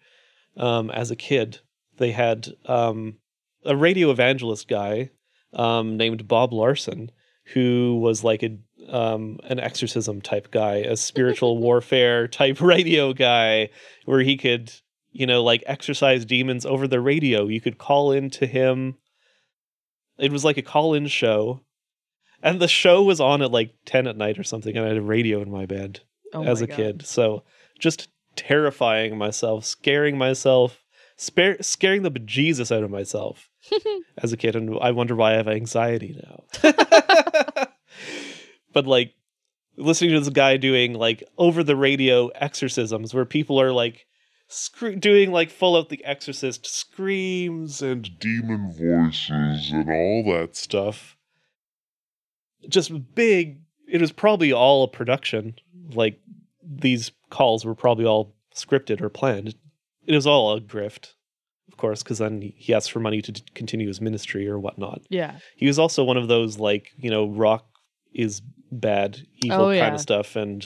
S1: um, as a kid. They had um, a radio evangelist guy um, named Bob Larson who was like a um, an exorcism type guy, a spiritual warfare type radio guy, where he could you know like exorcise demons over the radio. You could call in to him. It was like a call in show. And the show was on at like 10 at night or something, and I had a radio in my bed
S2: Oh
S1: as
S2: my
S1: a
S2: God.
S1: kid. So just terrifying myself, scaring myself, spare, scaring the bejesus out of myself as a kid. And I wonder why I have anxiety now. but like listening to this guy doing like over the radio exorcisms where people are like scre- doing like full out the exorcist screams and demon voices and all that stuff. Just big. It was probably all a production. Like these calls were probably all scripted or planned. It was all a grift, of course, because then he asked for money to d- continue his ministry or whatnot.
S2: Yeah.
S1: He was also one of those like you know rock is bad, evil
S2: Oh,
S1: kind
S2: yeah.
S1: of stuff, and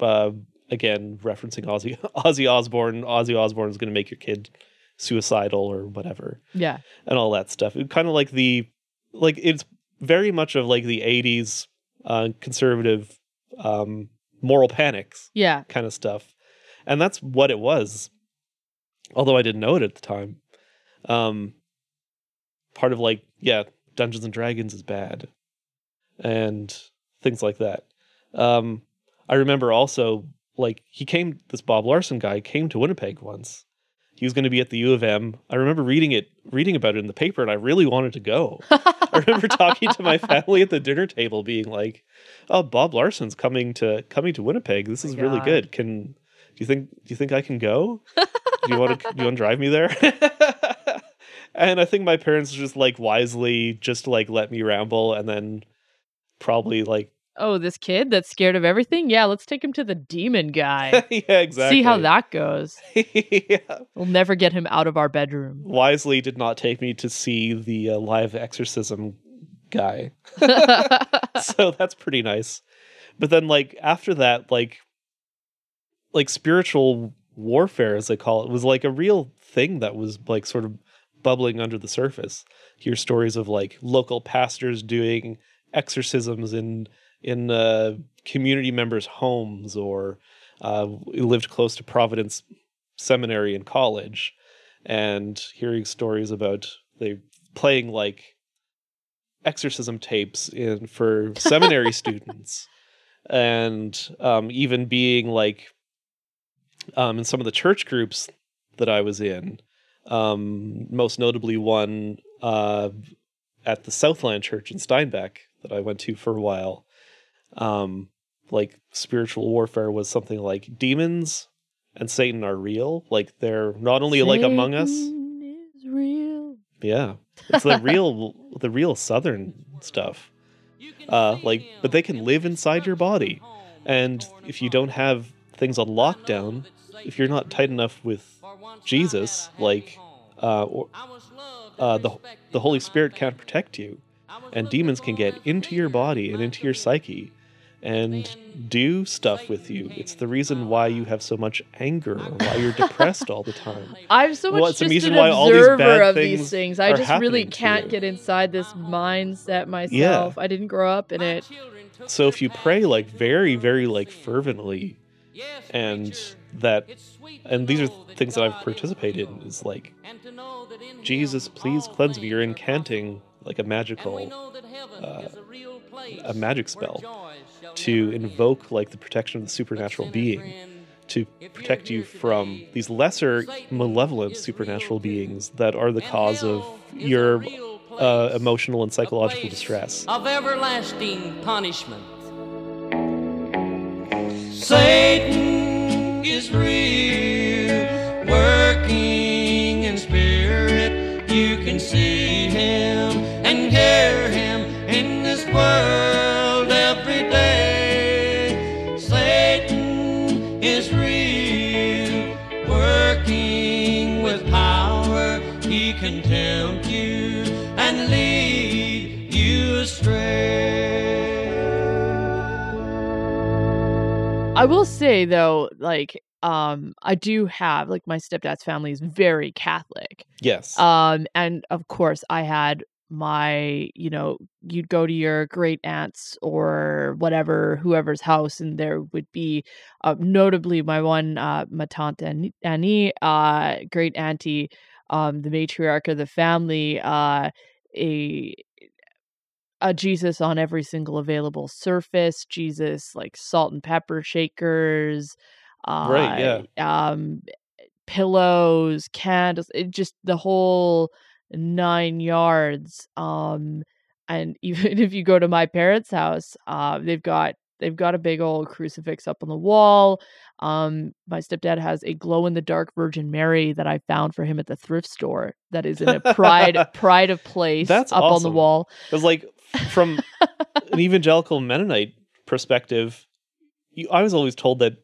S1: uh, again referencing Ozzy Ozzy Osbourne. Ozzy Osbourne is going to make your kid suicidal or whatever,
S2: Yeah.
S1: and all that stuff. It kind of like the like it's very much of like the '80s uh, conservative um, moral panics
S2: Yeah.
S1: kind of stuff. And that's what it was. Although I didn't know it at the time. Um part of like, yeah, Dungeons and Dragons is bad. And things like that. Um I remember also like he came this Bob Larson guy came to Winnipeg once. He was going to be at the U of M. I remember reading it reading about it in the paper and I really wanted to go. I remember talking to my family at the dinner table being like, "Oh, Bob Larson's coming to coming to Winnipeg. This
S2: My
S1: is really
S2: God.
S1: good. Can do you think do you think I can go? do you want to do you want to drive me there?" and I think my parents just like wisely just like let me ramble and then probably like
S2: Oh, this kid that's scared of everything? Yeah, let's take him to the demon guy.
S1: yeah, exactly.
S2: See how that goes.
S1: yeah.
S2: We'll never get him out of our bedroom.
S1: Wisely did not take me to see the uh, live exorcism guy. so that's pretty nice. But then like after that, like like spiritual warfare as they call it was like a real thing that was like sort of bubbling under the surface. Hear stories of like local pastors doing exorcisms in in uh, community members' homes or uh, lived close to Providence Seminary and college and hearing stories about they playing like exorcism tapes in for seminary students and um, even being like um, in some of the church groups that I was in, um, most notably one uh, at the Southland Church in Steinbach that I went to for a while. Um, like spiritual warfare was something like demons and Satan are real. Like they're not only like among us.
S2: Is real.
S1: Yeah, it's the real, the real Southern stuff. Uh, like, but they can live inside your body, and if you don't have things on lockdown, if you're not tight enough with Jesus, like uh, or, uh, the the Holy Spirit can't protect you, and demons can get into your body and into your psyche, and do stuff with you. It's the reason why you have so much anger, or why you're depressed all the time.
S2: I'm so much
S1: Well, it's the
S2: just
S1: reason
S2: an
S1: why all these bad
S2: of
S1: things
S2: these things. I just really can't get inside this mindset myself. I didn't grow up in it.
S1: So if you pray like very, very like fervently, and that, and these are things that I've participated in, is like, Jesus, please cleanse me. You're incanting like a magical, uh, a magic spell to invoke like the protection of the supernatural being to protect you from these lesser malevolent supernatural beings that are the cause of your uh, emotional and psychological distress.
S5: of everlasting punishment. Satan is real, working in spirit. You can see him and hear him in this world
S2: I will say though, like, um, I do have like my stepdad's family is very Catholic.
S1: Yes.
S2: Um, and of course, I had my, you know, you'd go to your great aunts or whatever, whoever's house, and there would be, uh, notably my one, uh, my tante Annie- Annie, uh, great auntie, um, the matriarch of the family, uh, a a Jesus on every single available surface, Jesus like salt and pepper shakers, uh,
S1: Right, Yeah,
S2: um, pillows, candles, it just the whole nine yards. Um, and even if you go to my parents' house, uh, they've got they've got a big old crucifix up on the wall. Um, my stepdad has a glow in the dark Virgin Mary that I found for him at the thrift store. That is in a pride pride of place
S1: That's
S2: up on the
S1: awesome.
S2: wall.
S1: Because, like, from an evangelical Mennonite perspective, you, I was always told that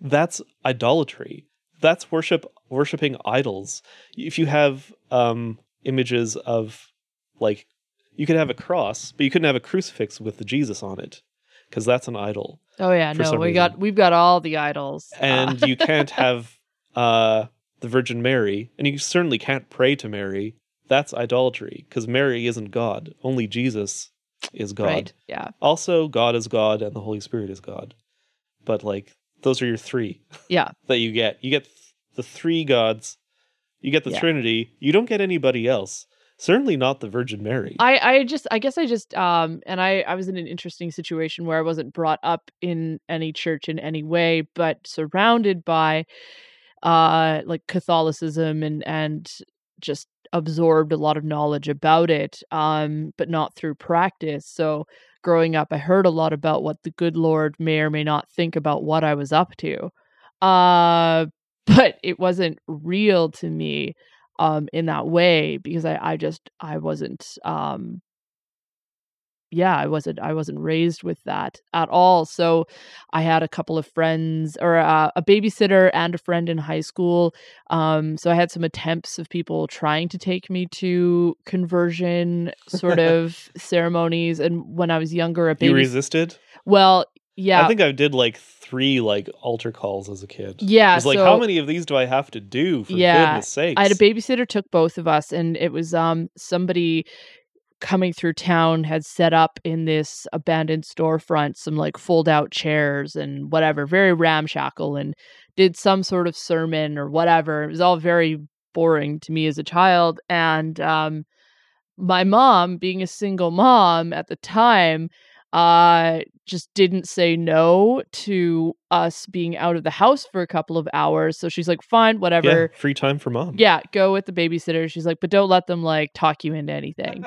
S1: that's idolatry. That's worship, worshiping idols. If you have um, images of, like, you could have a cross, but you couldn't have a crucifix with the Jesus on it, because that's an idol.
S2: Oh yeah, no, we got we've got all the idols.
S1: And you can't have uh, the Virgin Mary, and you certainly can't pray to Mary. That's idolatry, because Mary isn't God. Only Jesus is God.
S2: right, yeah,
S1: Also, God is God and the Holy Spirit is God. But like those are your three
S2: yeah.
S1: that you get. You get th- the three gods. You get the
S2: Yeah.
S1: Trinity. You don't get anybody else. Certainly not the Virgin Mary.
S2: I I just I guess I just um and I I was in an interesting situation where I wasn't brought up in any church in any way, but surrounded by uh like Catholicism and and just absorbed a lot of knowledge about it um but not through practice. So growing up I heard a lot about what the good lord may or may not think about what I was up to. Uh but it wasn't real to me um in that way because I I just I wasn't um yeah, I wasn't I wasn't raised with that at all. So I had a couple of friends or uh, a babysitter and a friend in high school. Um so I had some attempts of people trying to take me to conversion sort of ceremonies and when I was younger a
S1: you resisted?
S2: well yeah
S1: I think I did like three like altar calls as a kid.
S2: Yeah,
S1: It was like, how many of these do I have to do for
S2: Yeah,
S1: goodness sakes?
S2: I had a babysitter took both of us and it was um somebody coming through town had set up in this abandoned storefront some like fold out chairs and whatever very ramshackle and did some sort of sermon or whatever. It was all very boring to me as a child and um my mom being a single mom at the time uh just didn't say no to us being out of the house for a couple of hours so she's like fine whatever
S1: yeah, free time for mom.
S2: yeah, go with the babysitter. She's like, but don't let them like talk you into anything.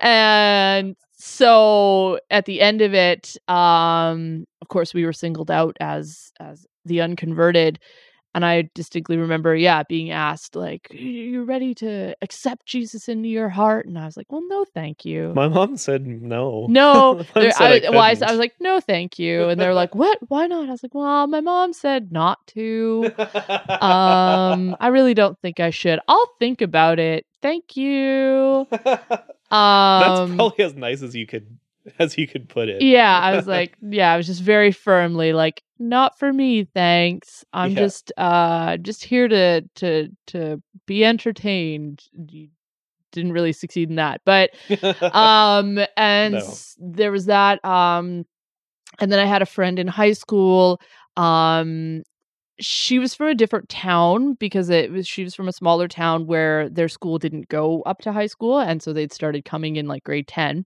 S2: and so at the end of it, um, of course, we were singled out as as the unconverted. And I distinctly remember, yeah, being asked, like, "Y- you ready to accept Jesus into your heart? And I was like, well, no, thank you.
S1: My mom said no.
S2: no,
S1: mom said
S2: I, well, I, I was like, no, thank you. And they're like, what? Why not? I was like, well, my mom said not to. Um, I really don't think I should. I'll think about it. Thank you.
S1: That's
S2: Um,
S1: probably as nice as you could as you could put it.
S2: yeah, I was like, yeah, I was just very firmly like, not for me, thanks. I'm
S1: Yeah.
S2: just uh just here to to to be entertained. You didn't really succeed in that. But um and
S1: No.
S2: there was that um and then I had a friend in high school um she was from a different town because it was she was from a smaller town where their school didn't go up to high school and so they'd started coming in like grade 10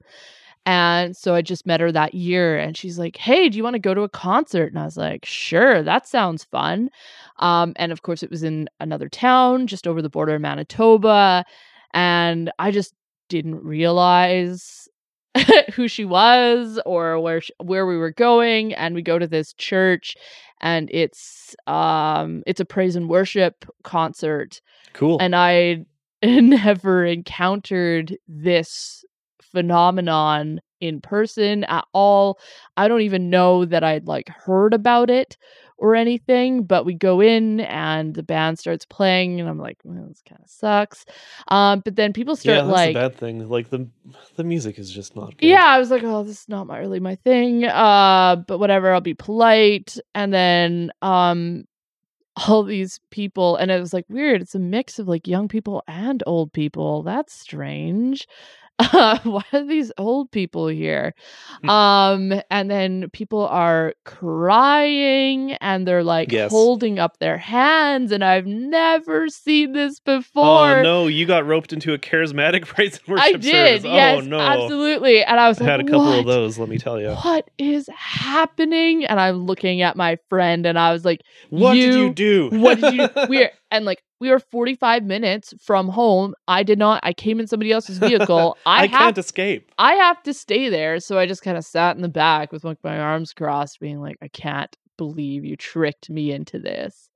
S2: and so I just met her that year and she's like, "Hey, do you want to go to a concert?" And I was like, "Sure, that sounds fun." Um and of course it was in another town just over the border of Manitoba and I just didn't realize who she was or where sh where we were going and we go to this church and it's um it's a praise and worship concert
S1: cool.
S2: and I never encountered this phenomenon in person at all. I don't even know that I'd like heard about it or anything, but we go in and the band starts playing and I'm like, well, this kind of sucks. Um, but then people
S1: yeah,
S2: start
S1: that's
S2: like
S1: the bad thing. Like the the music is just not good.
S2: yeah, I was like, oh, this is not my really my thing. Uh, but whatever, I'll be polite. And then um all these people and it was like weird. It's a mix of like young people and old people. That's strange. Uh, why are these old people here?
S1: Hmm.
S2: um, and then people are crying and they're like
S1: Yes.
S2: holding up their hands, and I've never seen this before.
S1: Oh no, you got roped into a charismatic praise and worship
S2: I did,
S1: service.
S2: yes,
S1: oh no.
S2: absolutely. And I was
S1: I
S2: like,
S1: had a couple
S2: what?
S1: of those, let me tell you.
S2: what is happening? And I'm looking at my friend and I was like,
S1: What did
S2: You-
S1: you do?
S2: what did you we're and like we were 45 minutes from home. I did not I came in somebody else's vehicle. I,
S1: I,
S2: have
S1: can't escape.
S2: I have to stay there. So I just kind of sat in the back with like my arms crossed, being like, I can't believe you tricked me into this.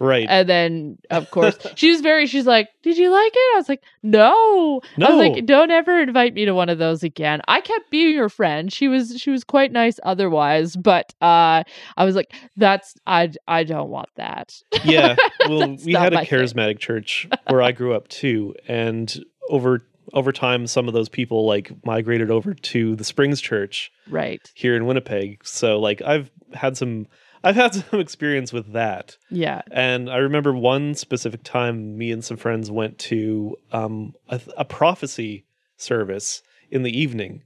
S1: Right.
S2: And then, of course, she was very, she's like, Did you like it? I was like, No. I was like, Don't ever invite me to one of those again. I kept being her friend. She was, she was quite nice otherwise, but uh, I was like, That's, I, I don't want that.
S1: yeah. Well, we had a
S2: my thing.
S1: charismatic church where I grew up too, and over over time, some of those people like migrated over to the Springs Church
S2: right.
S1: here in Winnipeg. So like I've had some I've had some experience with that.
S2: Yeah.
S1: And I remember one specific time me and some friends went to um, a, a prophecy service in the evening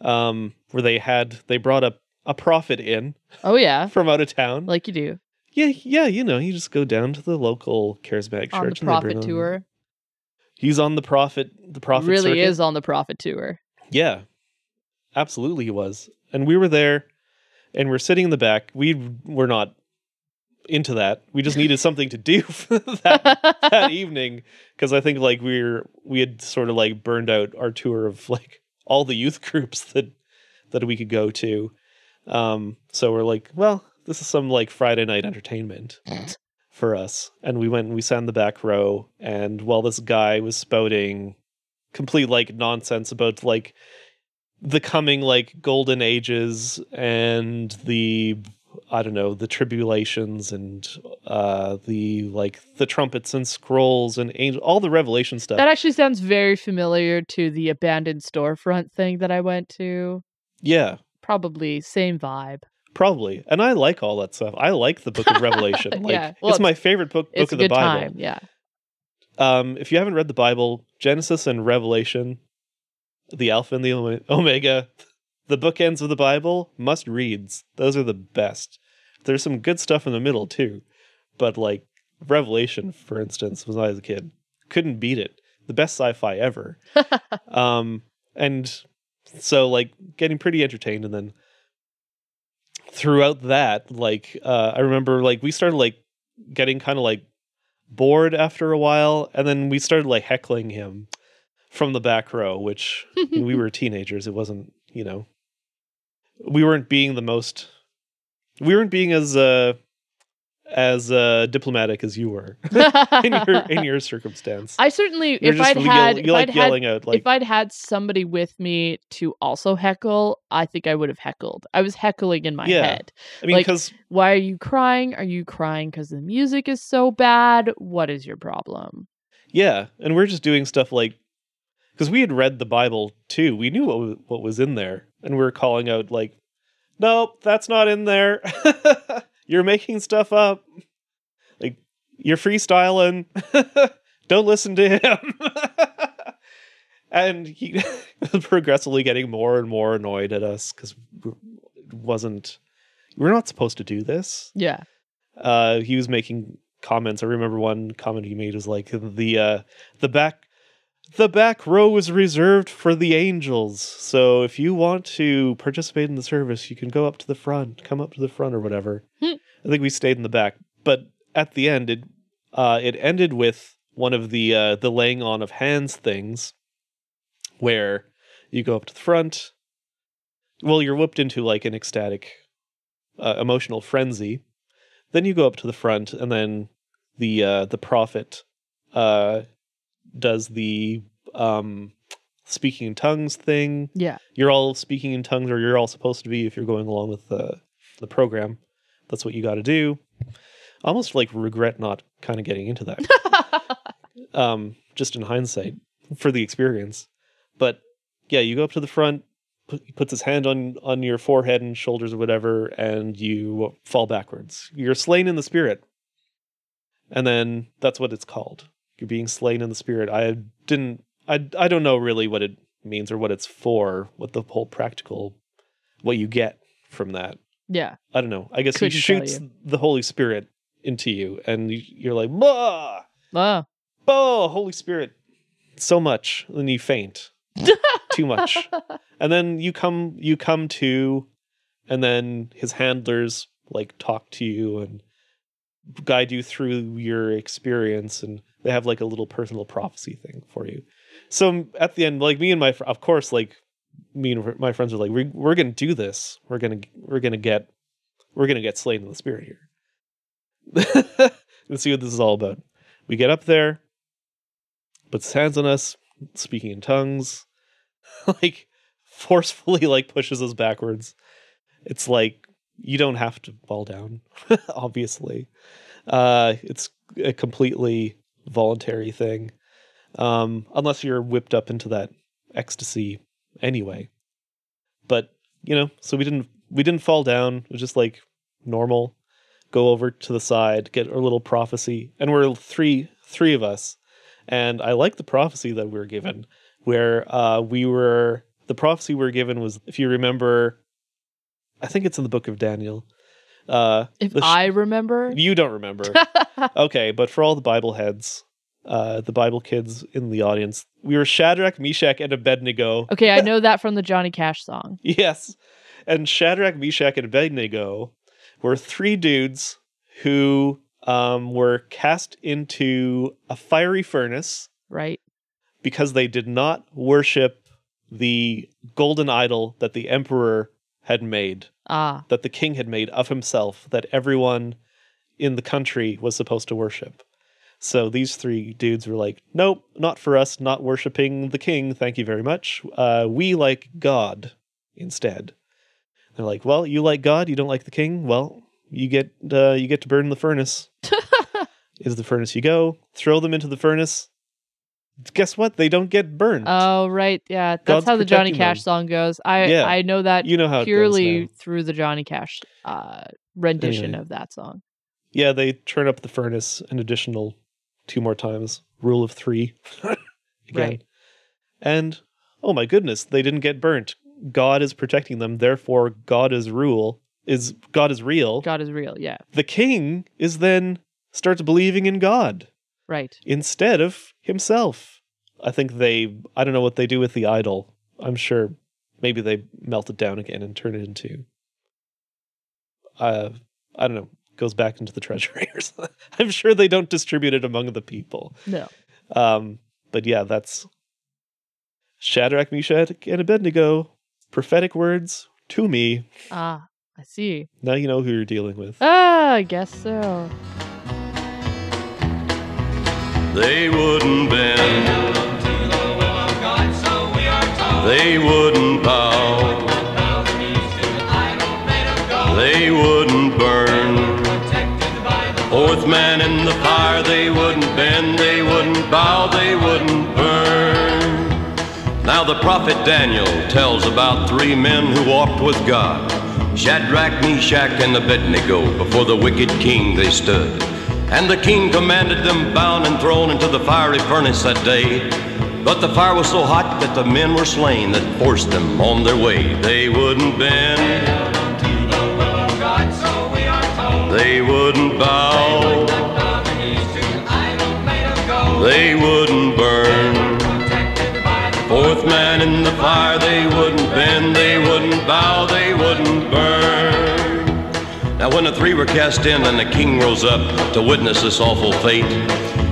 S1: um, where they had they brought up a prophet in
S2: Oh, yeah.
S1: from out of town.
S2: Like you do
S1: yeah, yeah, you know, you just go down to the local charismatic
S2: on the
S1: church. and they bring
S2: prophet
S1: on-
S2: tour.
S1: He's on the prophet. The prophet
S2: really
S1: circuit.
S2: is on the prophet tour.
S1: Yeah, absolutely, he was. And we were there, and we're sitting in the back. We were not into that. We just needed something to do that that evening because I think like we were we had sort of like burned out our tour of like all the youth groups that that we could go to. Um, so we're like, well, this is some like Friday night entertainment for us. And we went and we sat in the back row, and while this guy was spouting complete like nonsense about like the coming like golden ages and the I don't know the tribulations and uh the like the trumpets and scrolls and angel all the revelation stuff.
S2: That actually sounds very familiar to the abandoned storefront thing that I went to.
S1: yeah,
S2: Probably same vibe.
S1: probably. And I like all that stuff. I like the book of Revelation. Like
S2: Yeah, well,
S1: it's my favorite book book
S2: It's a
S1: of the
S2: good
S1: Bible.
S2: time. Yeah.
S1: Um, if you haven't read the Bible, Genesis and Revelation, the Alpha and the Omega, the bookends of the Bible, must reads. Those are the best. There's some good stuff in the middle too, but like Revelation, for instance, when I was a kid, couldn't beat it. The best sci-fi ever. um, and so like getting pretty entertained, and then throughout that, like uh, I remember like we started like getting kind of like bored after a while and then we started like heckling him from the back row which we were teenagers it wasn't you know we weren't being the most we weren't being as uh as uh, diplomatic as you were in your in your circumstance.
S2: I certainly,
S1: You're
S2: if I'd
S1: yell-
S2: had,
S1: you
S2: if
S1: like
S2: I'd had,
S1: yelling out like
S2: if I'd had somebody with me to also heckle, I think I would have heckled. I was heckling in my
S1: Yeah.
S2: head.
S1: I mean
S2: like-
S1: because
S2: Why are you crying? Are you crying because the music is so bad? What is your problem?
S1: yeah, and we're just doing stuff like because we had read the Bible too. We knew what what was in there, and we were calling out like, "Nope, that's not in there. you're making stuff up. Like you're freestyling. Don't listen to him." and he was progressively getting more and more annoyed at us because it wasn't. We're not supposed to do this
S2: Yeah.
S1: uh he was making comments i remember one comment he made was like the uh the back the back row is reserved for the angels. So if you want to participate in the service you can go up to the front come up to the front or whatever.
S2: Hmm.
S1: i think we stayed in the back but at the end it uh it ended with one of the uh the laying on of hands things where you go up to the front. Well you're whipped into like an ecstatic uh, emotional frenzy. Then you go up to the front, and then the uh, the prophet uh, does the um, speaking in tongues thing.
S2: Yeah.
S1: You're all speaking in tongues, or you're all supposed to be if you're going along with the the program. That's what you got to do. Almost like regret not kind of getting into that. um, just in hindsight for the experience. But yeah, you go up to the front, put, puts his hand on on your forehead and shoulders or whatever, and you fall backwards. You're slain in the spirit, and then that's what it's called. You're being slain in the spirit. I didn't. I I don't know really what it means or what it's for. What the whole practical, what you get from that.
S2: yeah.
S1: I don't know. I guess
S2: Couldn't
S1: he shoots
S2: you.
S1: the Holy Spirit into you, and you- you're like, bah,
S2: Oh.
S1: oh, Holy Spirit, so much, and you faint, too much, and then you come, you come to, and then his handlers like talk to you and guide you through your experience, and they have like a little personal prophecy thing for you. So at the end, like me and my, fr- of course, like me and my friends are like, we, we're gonna do this. We're gonna, we're gonna get, we're gonna get slain in the spirit here. Let's see what this is all about. We get up there, puts his hands on us, speaking in tongues, like forcefully like pushes us backwards. It's like you don't have to fall down, obviously. Uh, it's a completely voluntary thing, um, unless you're whipped up into that ecstasy anyway. But you know, so we didn't we didn't fall down. It was just like normal. Go over to the side, get our little prophecy, and we're three three of us. And I like the prophecy that we were given, where uh, we were the prophecy we were given was, if you remember, I think it's in the book of Daniel. Uh,
S2: If
S1: sh-
S2: I remember.
S1: you don't remember, okay, but for all the Bible heads, uh, the Bible kids in the audience, we were Shadrach, Meshach, and Abednego.
S2: okay, I know that from the Johnny Cash song.
S1: Yes. And Shadrach, Meshach, and Abednego were three dudes who um, were cast into a fiery furnace
S2: Right?
S1: because they did not worship the golden idol that the emperor had made,
S2: Ah.
S1: that the king had made of himself, that everyone in the country was supposed to worship. So these three dudes were like, nope, not for us, not worshiping the king. Thank you very much. Uh, we like God instead. They're like, well, you like God, you don't like the king. Well, you get uh, you get to burn in the furnace. Is the furnace you go? Throw them into the furnace. Guess what? They don't get burned.
S2: Oh, right. Yeah. That's
S1: God's
S2: how the Johnny Cash
S1: them.
S2: song goes. I
S1: Yeah.
S2: I know that
S1: you know how
S2: purely through the Johnny Cash uh, rendition
S1: Anyway.
S2: of that song.
S1: Yeah, they turn up the furnace an additional two more times. Rule of three. Again.
S2: Right.
S1: And oh my goodness, they didn't get burnt. God is protecting them, therefore God is rule is God is real.
S2: God is real. Yeah.
S1: The king is then starts believing in God
S2: Right.
S1: instead of himself. I think they I don't know what they do with the idol. I'm sure maybe they melt it down again and turn it into uh I don't know, goes back into the treasury or something. I'm sure they don't distribute it among the people.
S2: No.
S1: Um but yeah, that's Shadrach, Meshach, and Abednego. Prophetic words to me.
S2: Ah. I see.
S1: Now you know who you're dealing with.
S2: Ah, I guess so.
S6: They wouldn't bend. They wouldn't bow. They wouldn't burn. Oh, Fourth man in the fire, they wouldn't bend, they wouldn't bow, they wouldn't burn. Now the prophet Daniel tells about three men who walked with God. Shadrach, Meshach, and Abednego, before the wicked king they stood. And the king commanded them bound and thrown into the fiery furnace that day. But the fire was so hot that the men were slain that forced them on their way. They wouldn't bend. They wouldn't bow. They wouldn't burn. Fourth man in the fire, they wouldn't bend, they wouldn't bow, they wouldn't burn. Now, when the three were cast in and the king rose up to witness this awful fate,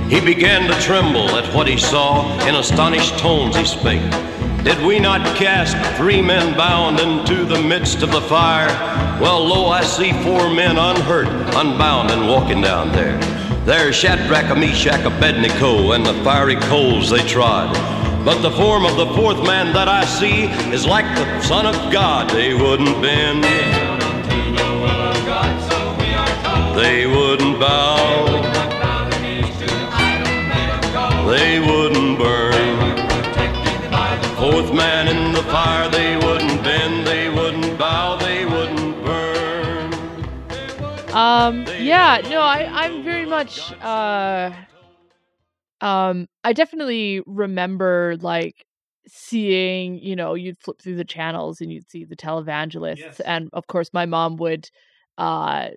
S6: he began to tremble at what he saw. In astonished tones he spake. Did we not cast three men bound into the midst of the fire? Well, lo, I see four men unhurt, unbound, and walking down there. There's Shadrach, Meshach, Abednego, and the fiery coals they trod. But the form of the fourth man that I see is like the Son of God. They wouldn't bend, they wouldn't bow, they wouldn't burn. Fourth man in the fire, they wouldn't bend, they wouldn't bow, they wouldn't burn.
S2: Um, yeah, no, I, I'm very much, uh, um, I definitely remember like seeing, you know, you'd flip through the channels and you'd see the televangelists,
S1: Yes.
S2: and of course, my mom would, uh,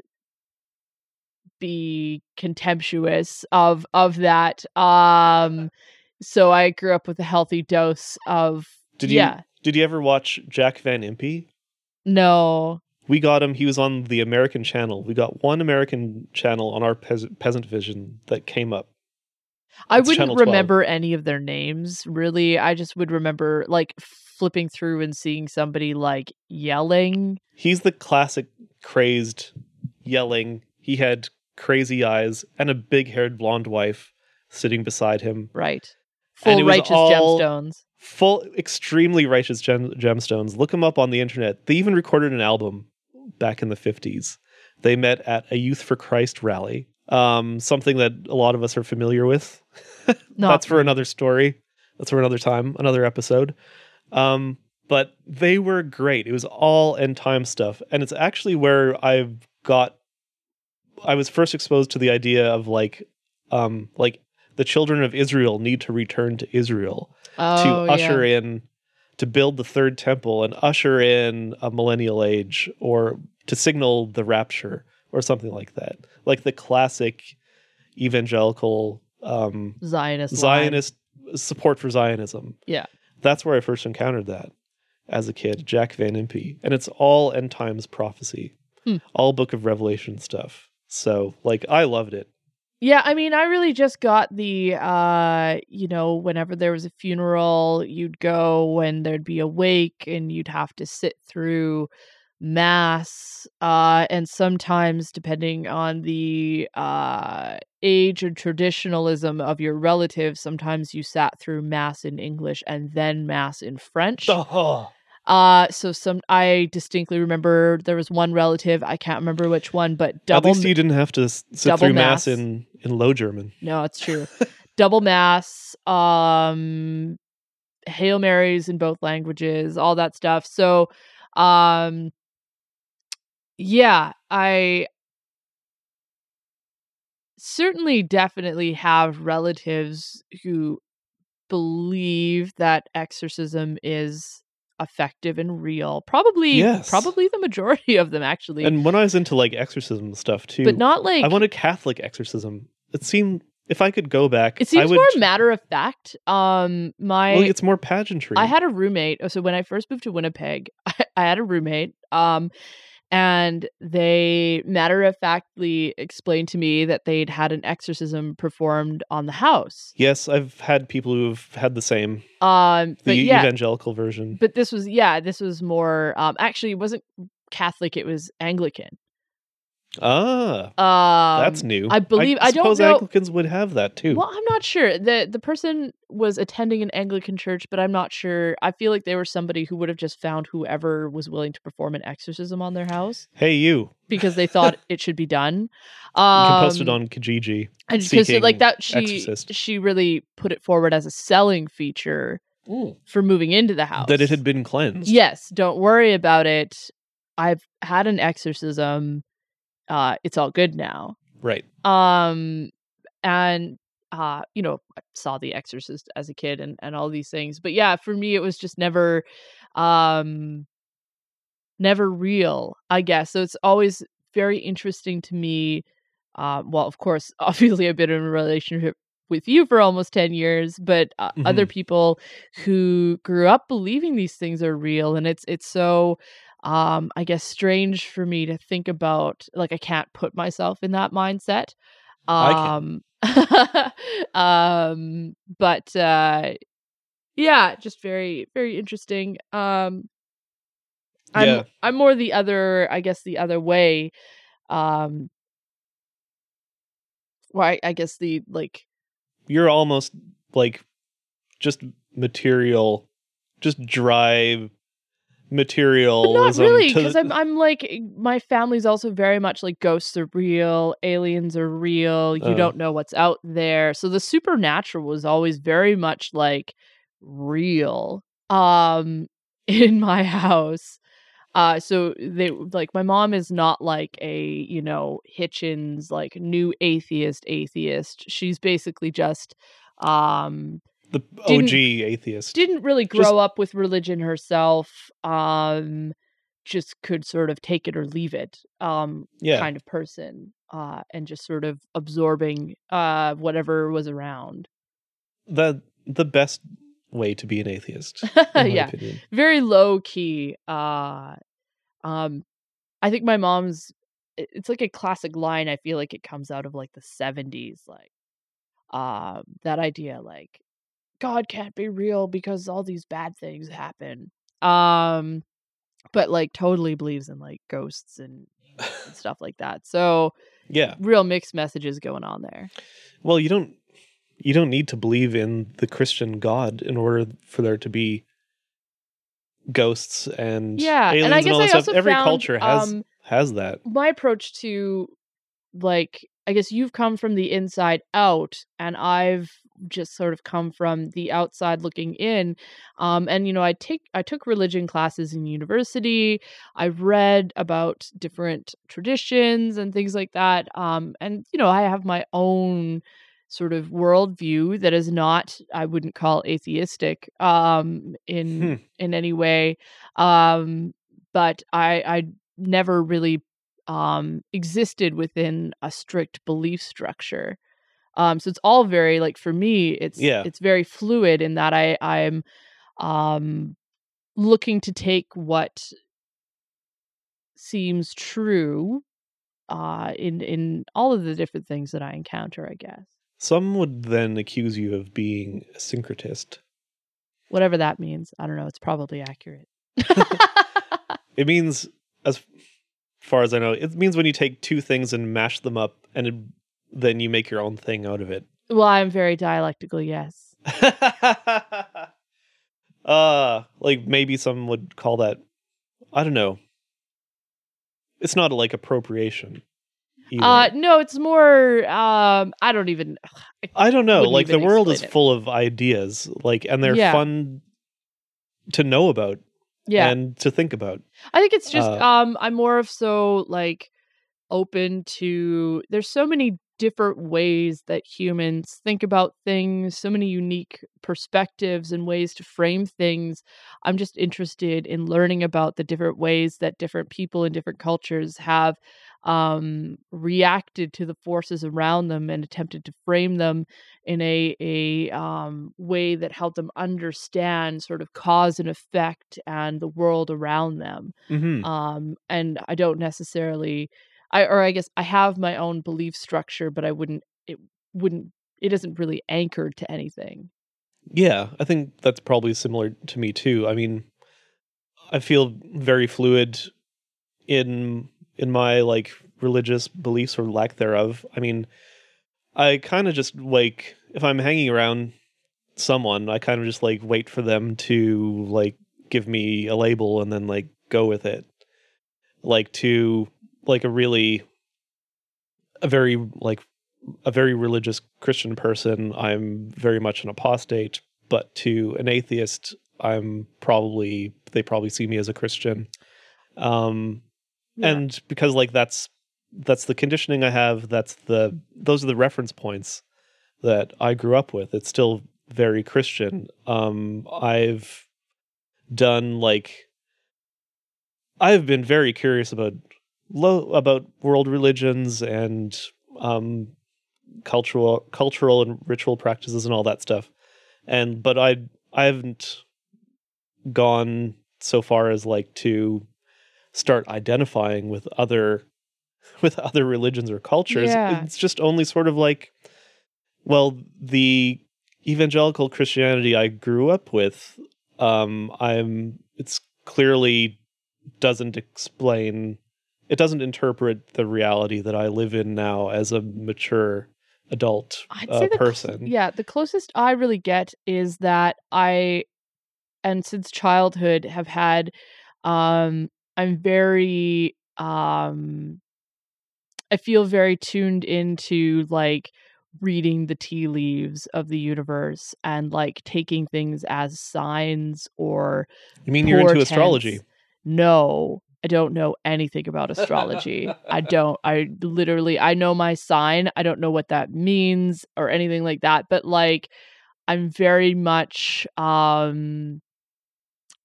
S2: be contemptuous of of that. Um, so I grew up with a healthy dose of,
S1: Did you
S2: yeah,
S1: did you ever watch Jack Van Impe?
S2: no,
S1: We got him. He was on the American channel. We got one American channel on our peasant, peasant vision that came up.
S2: I
S1: It's
S2: wouldn't remember any of their names really. I just would remember like flipping through and seeing somebody like yelling.
S1: He's the classic crazed, yelling. He had crazy eyes and a big-haired blonde wife sitting beside him.
S2: Right. Full righteous gemstones.
S1: Full, extremely righteous gem, gemstones. Look them up on the internet. They even recorded an album back in the fifties. They met at a Youth for Christ rally. Um, something that a lot of us are familiar with. That's for another story. That's for another time, another episode. Um, but they were great. It was all end time stuff, and it's actually where I've got. I was first exposed to the idea of like, um, like the children of Israel need to return to Israel
S2: oh,
S1: to usher
S2: yeah.
S1: in, to build the third temple and usher in a millennial age, or to signal the rapture, or something like that. Like the classic evangelical um,
S2: Zionist. line.
S1: Zionist support for Zionism.
S2: Yeah.
S1: That's where I first encountered that as a kid, Jack Van Impe. And it's all end times prophecy,
S2: Hmm.
S1: all Book of Revelation stuff. So, like, I loved it.
S2: Yeah, I mean, I really just got the uh, you know, whenever there was a funeral, you'd go and there'd be a wake and you'd have to sit through mass uh and sometimes depending on the uh age or traditionalism of your relatives, sometimes you sat through mass in English and then mass in French.
S1: Oh,
S2: Uh so some I distinctly remember there was one relative, I can't remember which one, but
S1: at
S2: double
S1: least you didn't have to sit through mass,
S2: mass.
S1: in, in Low German.
S2: No, it's true. Double mass, um Hail Marys in both languages, all that stuff. So um yeah, I certainly definitely have relatives who believe that exorcism is effective and real. Probably
S1: Yes.
S2: probably the majority of them actually.
S1: And when I was into like exorcism stuff too,
S2: but not like
S1: I wanted Catholic exorcism. It seemed if I could go back,
S2: it seems
S1: would.
S2: more matter of fact. Um my
S1: well, it's more pageantry.
S2: I had a roommate. So when I first moved to Winnipeg, I, I had a roommate. Um, and they matter of factly explained to me that they'd had an exorcism performed on the house.
S1: yes, I've had people who've had the same
S2: Um,
S1: the
S2: yeah,
S1: evangelical version.
S2: but this was yeah, this was more. Um, actually, it wasn't Catholic; it was Anglican.
S1: Ah,
S2: Um,
S1: that's new.
S2: I believe- I don't
S1: suppose
S2: know-
S1: Anglicans would have that too.
S2: Well, I'm not sure. the The person was attending an Anglican church, but I'm not sure. I feel like they were somebody who would have just found whoever was willing to perform an exorcism on their house
S1: Hey, you.
S2: because they thought it should be done.
S1: You
S2: Um,
S1: can post it on Kijiji.
S2: and because like that, she
S1: exorcist.
S2: she really put it forward as a selling feature for moving into the house.
S1: That it had been cleansed.
S2: Yes, don't worry about it. I've had an exorcism. Uh, it's all good now.
S1: Right.
S2: Um, and uh, you know, I saw The Exorcist as a kid and and all these things. But yeah, for me, it was just never, um, never real. I guess so. It's always very interesting to me. Uh, well, of course, obviously, I've been in a relationship with you for almost 10 years but uh, other people who grew up believing these things are real and it's it's so um i guess strange for me to think about like i can't put myself in that mindset um um but uh yeah just very very interesting um i'm
S1: Yeah.
S2: i'm more the other i guess the other way um well I, I guess the like
S1: You're almost like just material, just dry
S2: But not really, because I'm I'm like eh, my family's also very much like ghosts are real, aliens are real. You
S1: Oh.
S2: don't know what's out there, so the supernatural was always very much like real. Um, in my house, uh, so they like my mom is not like a you know Hitchens like new atheist atheist. She's basically just um
S1: the OG atheist.
S2: didn't really
S1: Just-
S2: grow up with religion herself um just could sort of take it or leave it um
S1: yeah.
S2: kind of person uh and just sort of absorbing uh whatever was around
S1: the the best way to be an atheist.
S2: yeah
S1: opinion.
S2: very low key uh um i think my mom's it's like a classic line i feel like it comes out of like the 70s like um that idea like god can't be real because all these bad things happen um but like totally believes in like ghosts and, and stuff like that so
S1: Yeah.
S2: real mixed messages going on there
S1: Well, you don't you don't need to believe in the Christian God in order for there to be ghosts and
S2: Yeah, and
S1: aliens
S2: I
S1: and,
S2: guess
S1: all
S2: I
S1: that stuff. Every
S2: found,
S1: culture has
S2: um,
S1: has that.
S2: my approach to like I guess you've come from the inside out and I've just sort of come from the outside looking in. Um and you know I take I took religion classes in university. I've read about different traditions and things like that. Um and you know I have my own sort of worldview that is not I wouldn't call atheistic um in
S1: Hmm.
S2: in any way. Um but I I never really um existed within a strict belief structure um so it's all very like for me it's
S1: Yeah.
S2: it's very fluid in that i i'm um looking to take what seems true uh in in all of the different things that i encounter i guess
S1: Some would then accuse you of being a syncretist.
S2: whatever that means i don't know it's probably accurate
S1: It means, as far as I know, it means when you take two things and mash them up, and then you make your own thing out of it.
S2: well i'm very dialectical yes
S1: uh, like maybe some would call that. I don't know. It's not like appropriation. either.
S2: uh no it's more um i don't even
S1: I don't know. Like the world is
S2: it.
S1: full of ideas, like, and they're
S2: Yeah.
S1: fun to know about
S2: yeah
S1: and to think about.
S2: I think it's just
S1: Uh,
S2: um I'm more of so like open to there's so many different ways that humans think about things, so many unique perspectives and ways to frame things. I'm just interested in learning about the different ways that different people in different cultures have um reacted to the forces around them and attempted to frame them in a a um way that helped them understand sort of cause and effect and the world around them
S1: hmm
S2: um and i don't necessarily i or i guess i have my own belief structure but i wouldn't it wouldn't it isn't really anchored to anything
S1: Yeah, I think that's probably similar to me too. I mean, I feel very fluid in in my like religious beliefs or lack thereof. I mean, I kind of just like if I'm hanging around someone, I kind of just like wait for them to like give me a label and then like go with it. Like to like a really a very like a very religious Christian person, I'm very much an apostate, but to an atheist, I'm probably they probably see me as a Christian. Um
S2: Yeah.
S1: and because like that's that's the conditioning I have, that's the those are the reference points that I grew up with. It's still very Christian. Um I've done like I've been very curious about low about world religions and um cultural cultural and ritual practices and all that stuff. And but I I haven't gone so far as like to start identifying with other with other religions or cultures.
S2: Yeah.
S1: It's just only sort of like well, the evangelical Christianity I grew up with, um, I'm it's clearly doesn't explain it doesn't interpret the reality that I live in now as a mature adult
S2: I'd
S1: uh,
S2: say the cl-
S1: person.
S2: yeah, the closest I really get is that I, and since childhood, have had. Um, I'm very. Um, I feel very tuned into like reading the tea leaves of the universe and like taking things as signs or
S1: You mean you're into astrology?
S2: No, I don't know anything about astrology. I don't. I literally I know my sign. I don't know what that means or anything like that, but like I'm very much um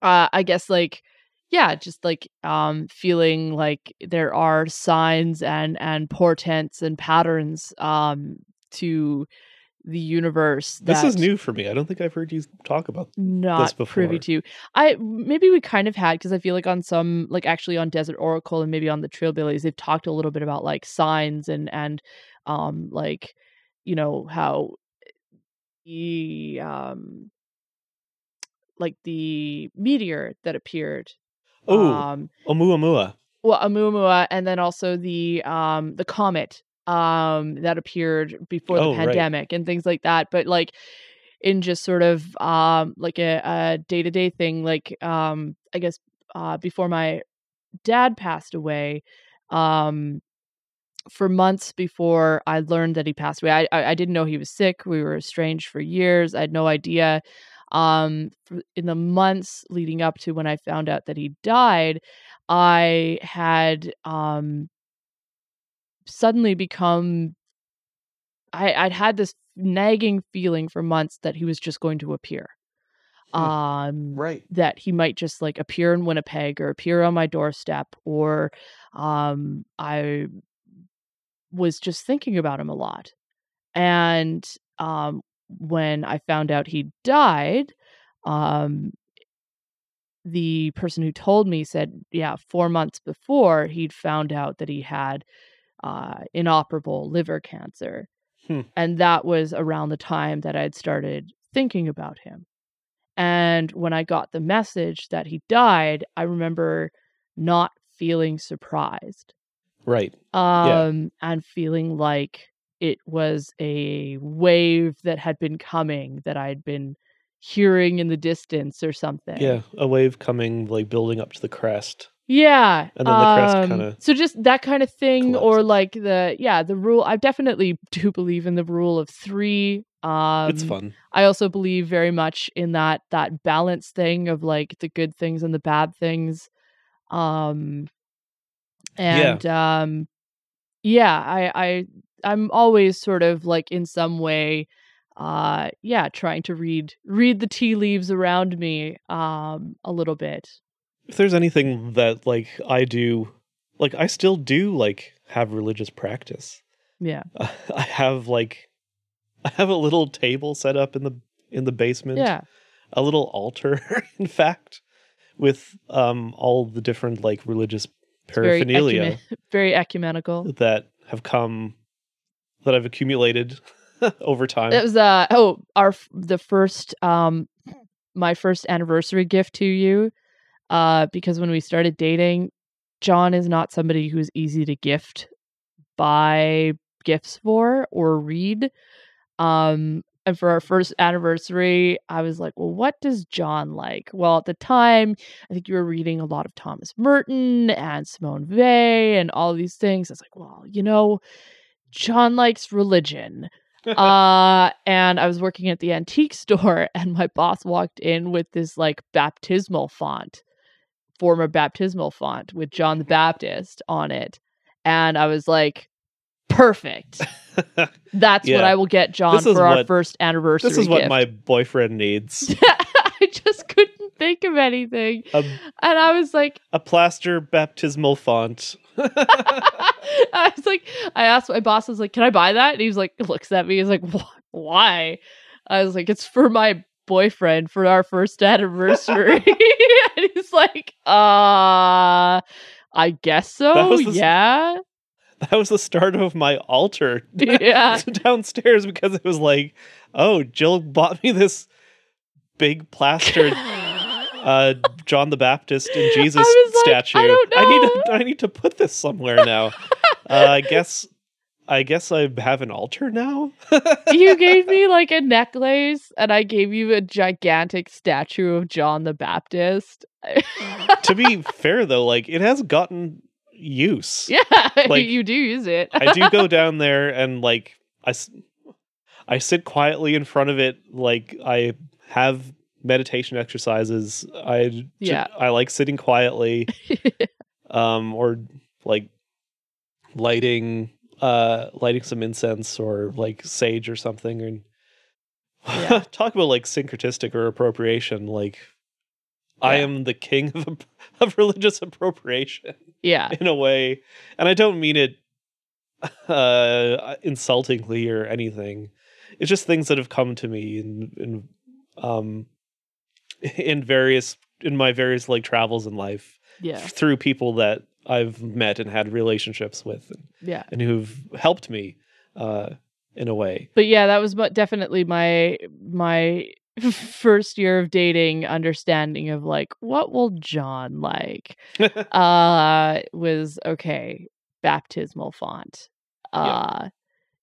S2: uh I guess like yeah, just like um feeling like there are signs and and portents and patterns um to the universe
S1: This is new for me. I don't think I've heard you talk about.
S2: not privy
S1: before.
S2: to. I maybe we kind of had because I feel like on some like actually on Desert Oracle and maybe on the Trailbillies they've talked a little bit about like signs and and um like you know how the um like the meteor that appeared
S1: Oh,
S2: um
S1: Oumuamua.
S2: well Oumuamua and then also the um the comet um that appeared before the
S1: Oh, right.
S2: pandemic and things like that but like in just sort of um like a, a day-to-day thing like um i guess uh before my dad passed away um for months before i learned that he passed away i i, I didn't know he was sick we were estranged for years i had no idea um in the months leading up to when i found out that he died i had um suddenly become I, I'd had this nagging feeling for months that he was just going to appear.
S1: Hmm.
S2: Um
S1: Right.
S2: that he might just like appear in Winnipeg or appear on my doorstep or um I was just thinking about him a lot. And um when I found out he died, um the person who told me said, yeah, 4 months before he'd found out that he had uh inoperable liver cancer.
S1: Hmm.
S2: And that was around the time that I'd started thinking about him. And when I got the message that he died, I remember not feeling surprised
S1: Right.
S2: um, and feeling like it was a wave that had been coming that I'd been hearing in the distance or something.
S1: Yeah. A wave coming, like building up to the crest.
S2: Yeah.
S1: And then the crest
S2: um,
S1: kinda
S2: So just that kind of thing, or like the yeah, the rule. I definitely do believe in the rule of three. Um,
S1: it's fun.
S2: I also believe very much in that that balance thing of like the good things and the bad things. Um and um yeah, I I I'm always sort of like in some way uh yeah, trying to read read the tea leaves around me um a little bit.
S1: If there's anything that like I do, like I still do like have religious practice.
S2: Yeah.
S1: I have like I have a little table set up in the in the basement.
S2: Yeah.
S1: A little altar, in fact, with um all the different like religious
S2: It's very
S1: paraphernalia
S2: ecumen- very ecumenical.
S1: that have come that I've accumulated over time.
S2: It was uh oh our the first um my first anniversary gift to you uh because when we started dating John is not somebody who's easy to gift buy gifts for or read. Um, and for our first anniversary, I was like, well, what does John like? Well, at the time, I think you were reading a lot of Thomas Merton and Simone Weil and all these things. I was like, well, you know, John likes religion. uh, and I was working at the antique store, and my boss walked in with this like baptismal font, former baptismal font with John the Baptist on it. And I was like, perfect. That's what I will get John for our
S1: what-
S2: first anniversary.
S1: this is what
S2: gift.
S1: my boyfriend needs.
S2: I just couldn't think of anything.
S1: A,
S2: And I was like,
S1: a plaster baptismal font.
S2: I was like, I asked my boss, I was like, can I buy that? And he was like, looks at me, he's like, why? I was like, it's for my boyfriend for our first anniversary. and he's like, uh, I guess so.
S1: The
S2: yeah.
S1: That was the start of my altar
S2: Yeah.
S1: downstairs because it was like, oh, Jill bought me this big plastered uh, John the Baptist and Jesus
S2: was like, I
S1: statue.
S2: don't
S1: need to I need to put this somewhere now. uh, I guess I guess I have an altar now.
S2: you gave me like a necklace and I gave you a gigantic statue of John the Baptist.
S1: to be fair though, like it has gotten use.
S2: yeah,
S1: Like,
S2: you do use it.
S1: I do go down there and like I, I sit quietly in front of it. Like I have meditation exercises. I j-
S2: Yeah.
S1: I like sitting quietly, um, or like lighting uh lighting some incense or like sage or something and
S2: Yeah.
S1: talk about like syncretistic or appropriation like i am the king of, of religious appropriation
S2: yeah.
S1: in a way and i don't mean it uh insultingly or anything it's just things that have come to me in in um in various in my various like travels in life
S2: Yeah.
S1: through people that i've met and had relationships with and,
S2: Yeah.
S1: and who've helped me uh in a way
S2: But yeah, that was definitely my my first year of dating understanding of like what will John like? uh was okay, baptismal font.
S1: Yeah.
S2: Uh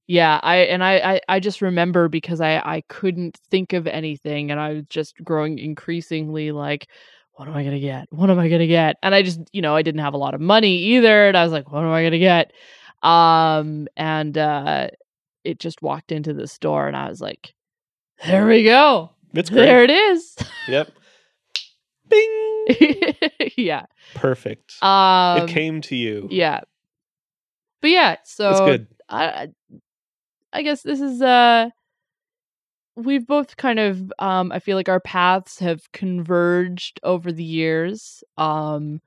S2: yeah, I and I, I I just remember because I I couldn't think of anything and I was just growing increasingly like what am I going to get? What am I going to get? And I just, you know, I didn't have a lot of money either and I was like what am I going to get? Um and uh it just walked into the store and I was like there we go.
S1: it's great
S2: There it is.
S1: yep bing
S2: yeah.
S1: perfect
S2: Um
S1: it came to you
S2: Yeah. But yeah, so
S1: it's good
S2: I I- I guess this is uh we've both kind of um I feel like our paths have converged over the years um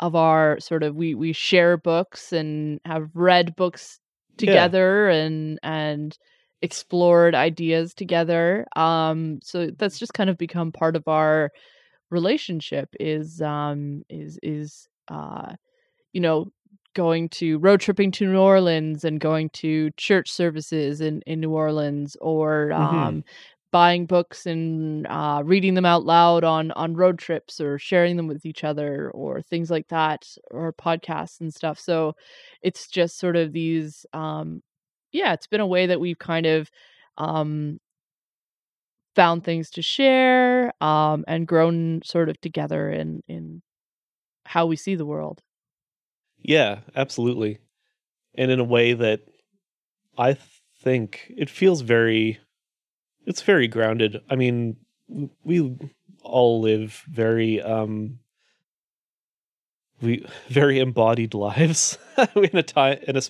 S2: of our sort of we we share books and have read books
S1: Yeah.
S2: together and and explored ideas together um so that's just kind of become part of our relationship is um is is uh you know going to road tripping to New Orleans and going to church services in, in New Orleans or um, buying books and uh, reading them out loud on on road trips or sharing them with each other or things like that or podcasts and stuff. So it's just sort of these um, yeah, it's been a way that we've kind of um, found things to share um, and grown sort of together in in how we see the world.
S1: Yeah, absolutely. And in a way that I think it feels very it's very grounded. I mean, we all live very um we very embodied lives in a time in a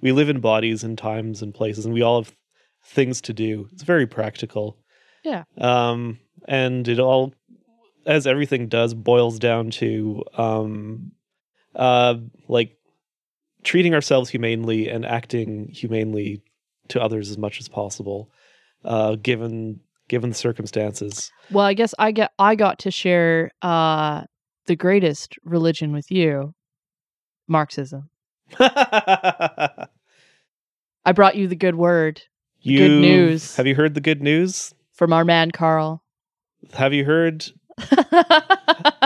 S1: we live in bodies and times and places and we all have things to do. It's very practical.
S2: Yeah.
S1: Um and it all as everything does boils down to um uh like treating ourselves humanely and acting humanely to others as much as possible uh given given the circumstances
S2: Well, I guess I get I got to share uh the greatest religion with you, Marxism. I brought you the good word Good news.
S1: have you heard the good news
S2: from our man Karl.
S1: have you heard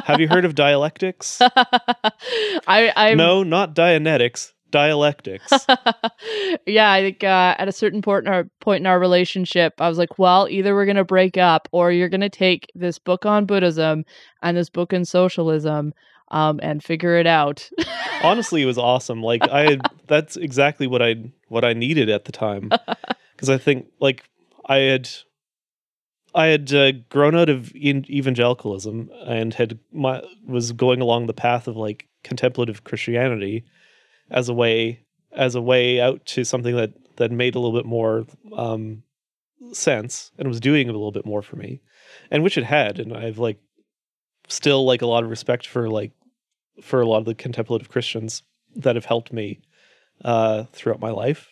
S1: Have you heard of dialectics?
S2: I I
S1: no, not Dianetics. Dialectics.
S2: yeah, I think uh, at a certain point in our point in our relationship, I was like, well, either we're gonna break up, or you're gonna take this book on Buddhism and this book on socialism, um, and figure it out.
S1: Honestly, it was awesome. Like I that's exactly what I what I needed at the time. Because I think like I had I had uh, grown out of evangelicalism and had my was going along the path of like contemplative Christianity as a way as a way out to something that that made a little bit more um, sense and was doing a little bit more for me, and which it had, and I've like still like a lot of respect for like for a lot of the contemplative Christians that have helped me uh, throughout my life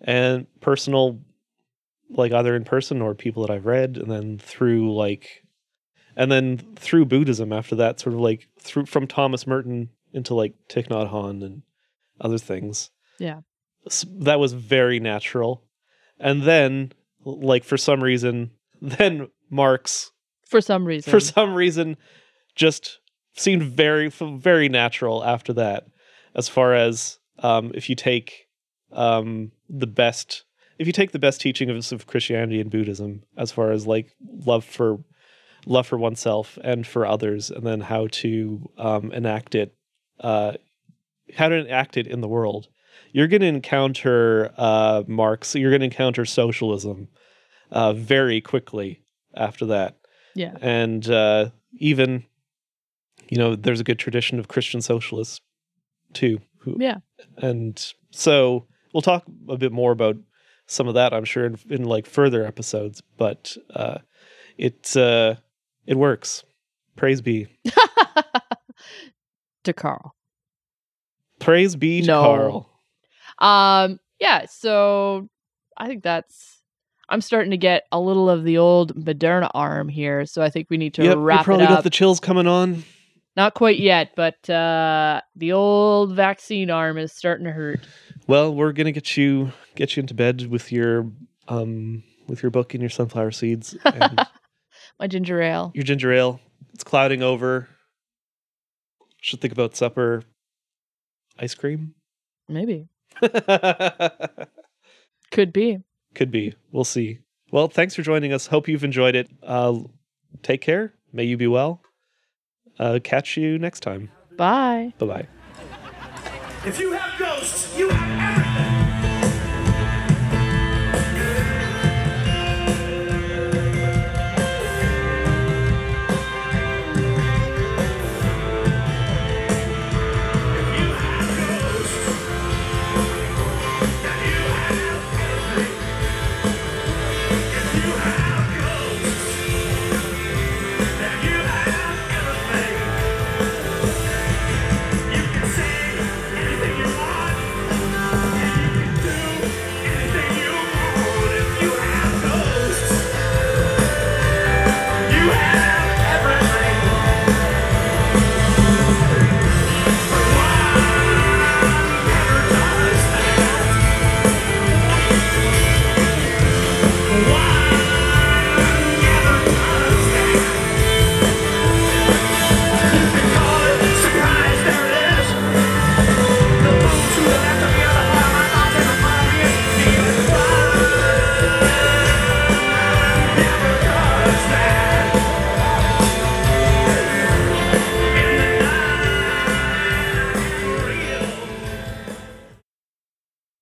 S1: and personal like either in person or people that I've read and then through like and then through Buddhism after that sort of like through from Thomas Merton into like Thich Nhat Hanh and other things.
S2: Yeah.
S1: S- That was very natural. And then like for some reason then Marx
S2: For some reason,
S1: for some reason just seemed very very natural after that as far as um if you take um the best if you take the best teaching of, of christianity and buddhism as far as like love for love for oneself and for others and then how to um enact it uh how to enact it in the world you're going to encounter uh marx you're going to encounter socialism uh very quickly after that
S2: yeah,
S1: and uh, even you know there's a good tradition of christian socialists too who,
S2: yeah.
S1: and so we'll talk a bit more about some of that i'm sure in, in like further episodes but uh it uh it works praise be
S2: to Karl.
S1: praise be to
S2: No.
S1: karl
S2: Um, yeah, so I think that's I'm starting to get a little of the old Moderna arm here, so I think we need to
S1: yep you
S2: wrap
S1: probably
S2: it up.
S1: got the chills coming on
S2: Not quite yet, but uh the old vaccine arm is starting to hurt.
S1: well we're gonna get you get you into bed with your um with your book and your sunflower seeds and
S2: My ginger ale.
S1: your ginger ale. It's clouding over. Should think about supper. Ice cream?
S2: Maybe.
S1: Could be.
S2: Could be.
S1: be. We'll see. Well, thanks for joining us. Hope you've enjoyed it. Uh, take care. May you be well. Uh, catch you next time.
S2: Bye.
S1: Bye bye.
S7: If you have ghosts, you have everything.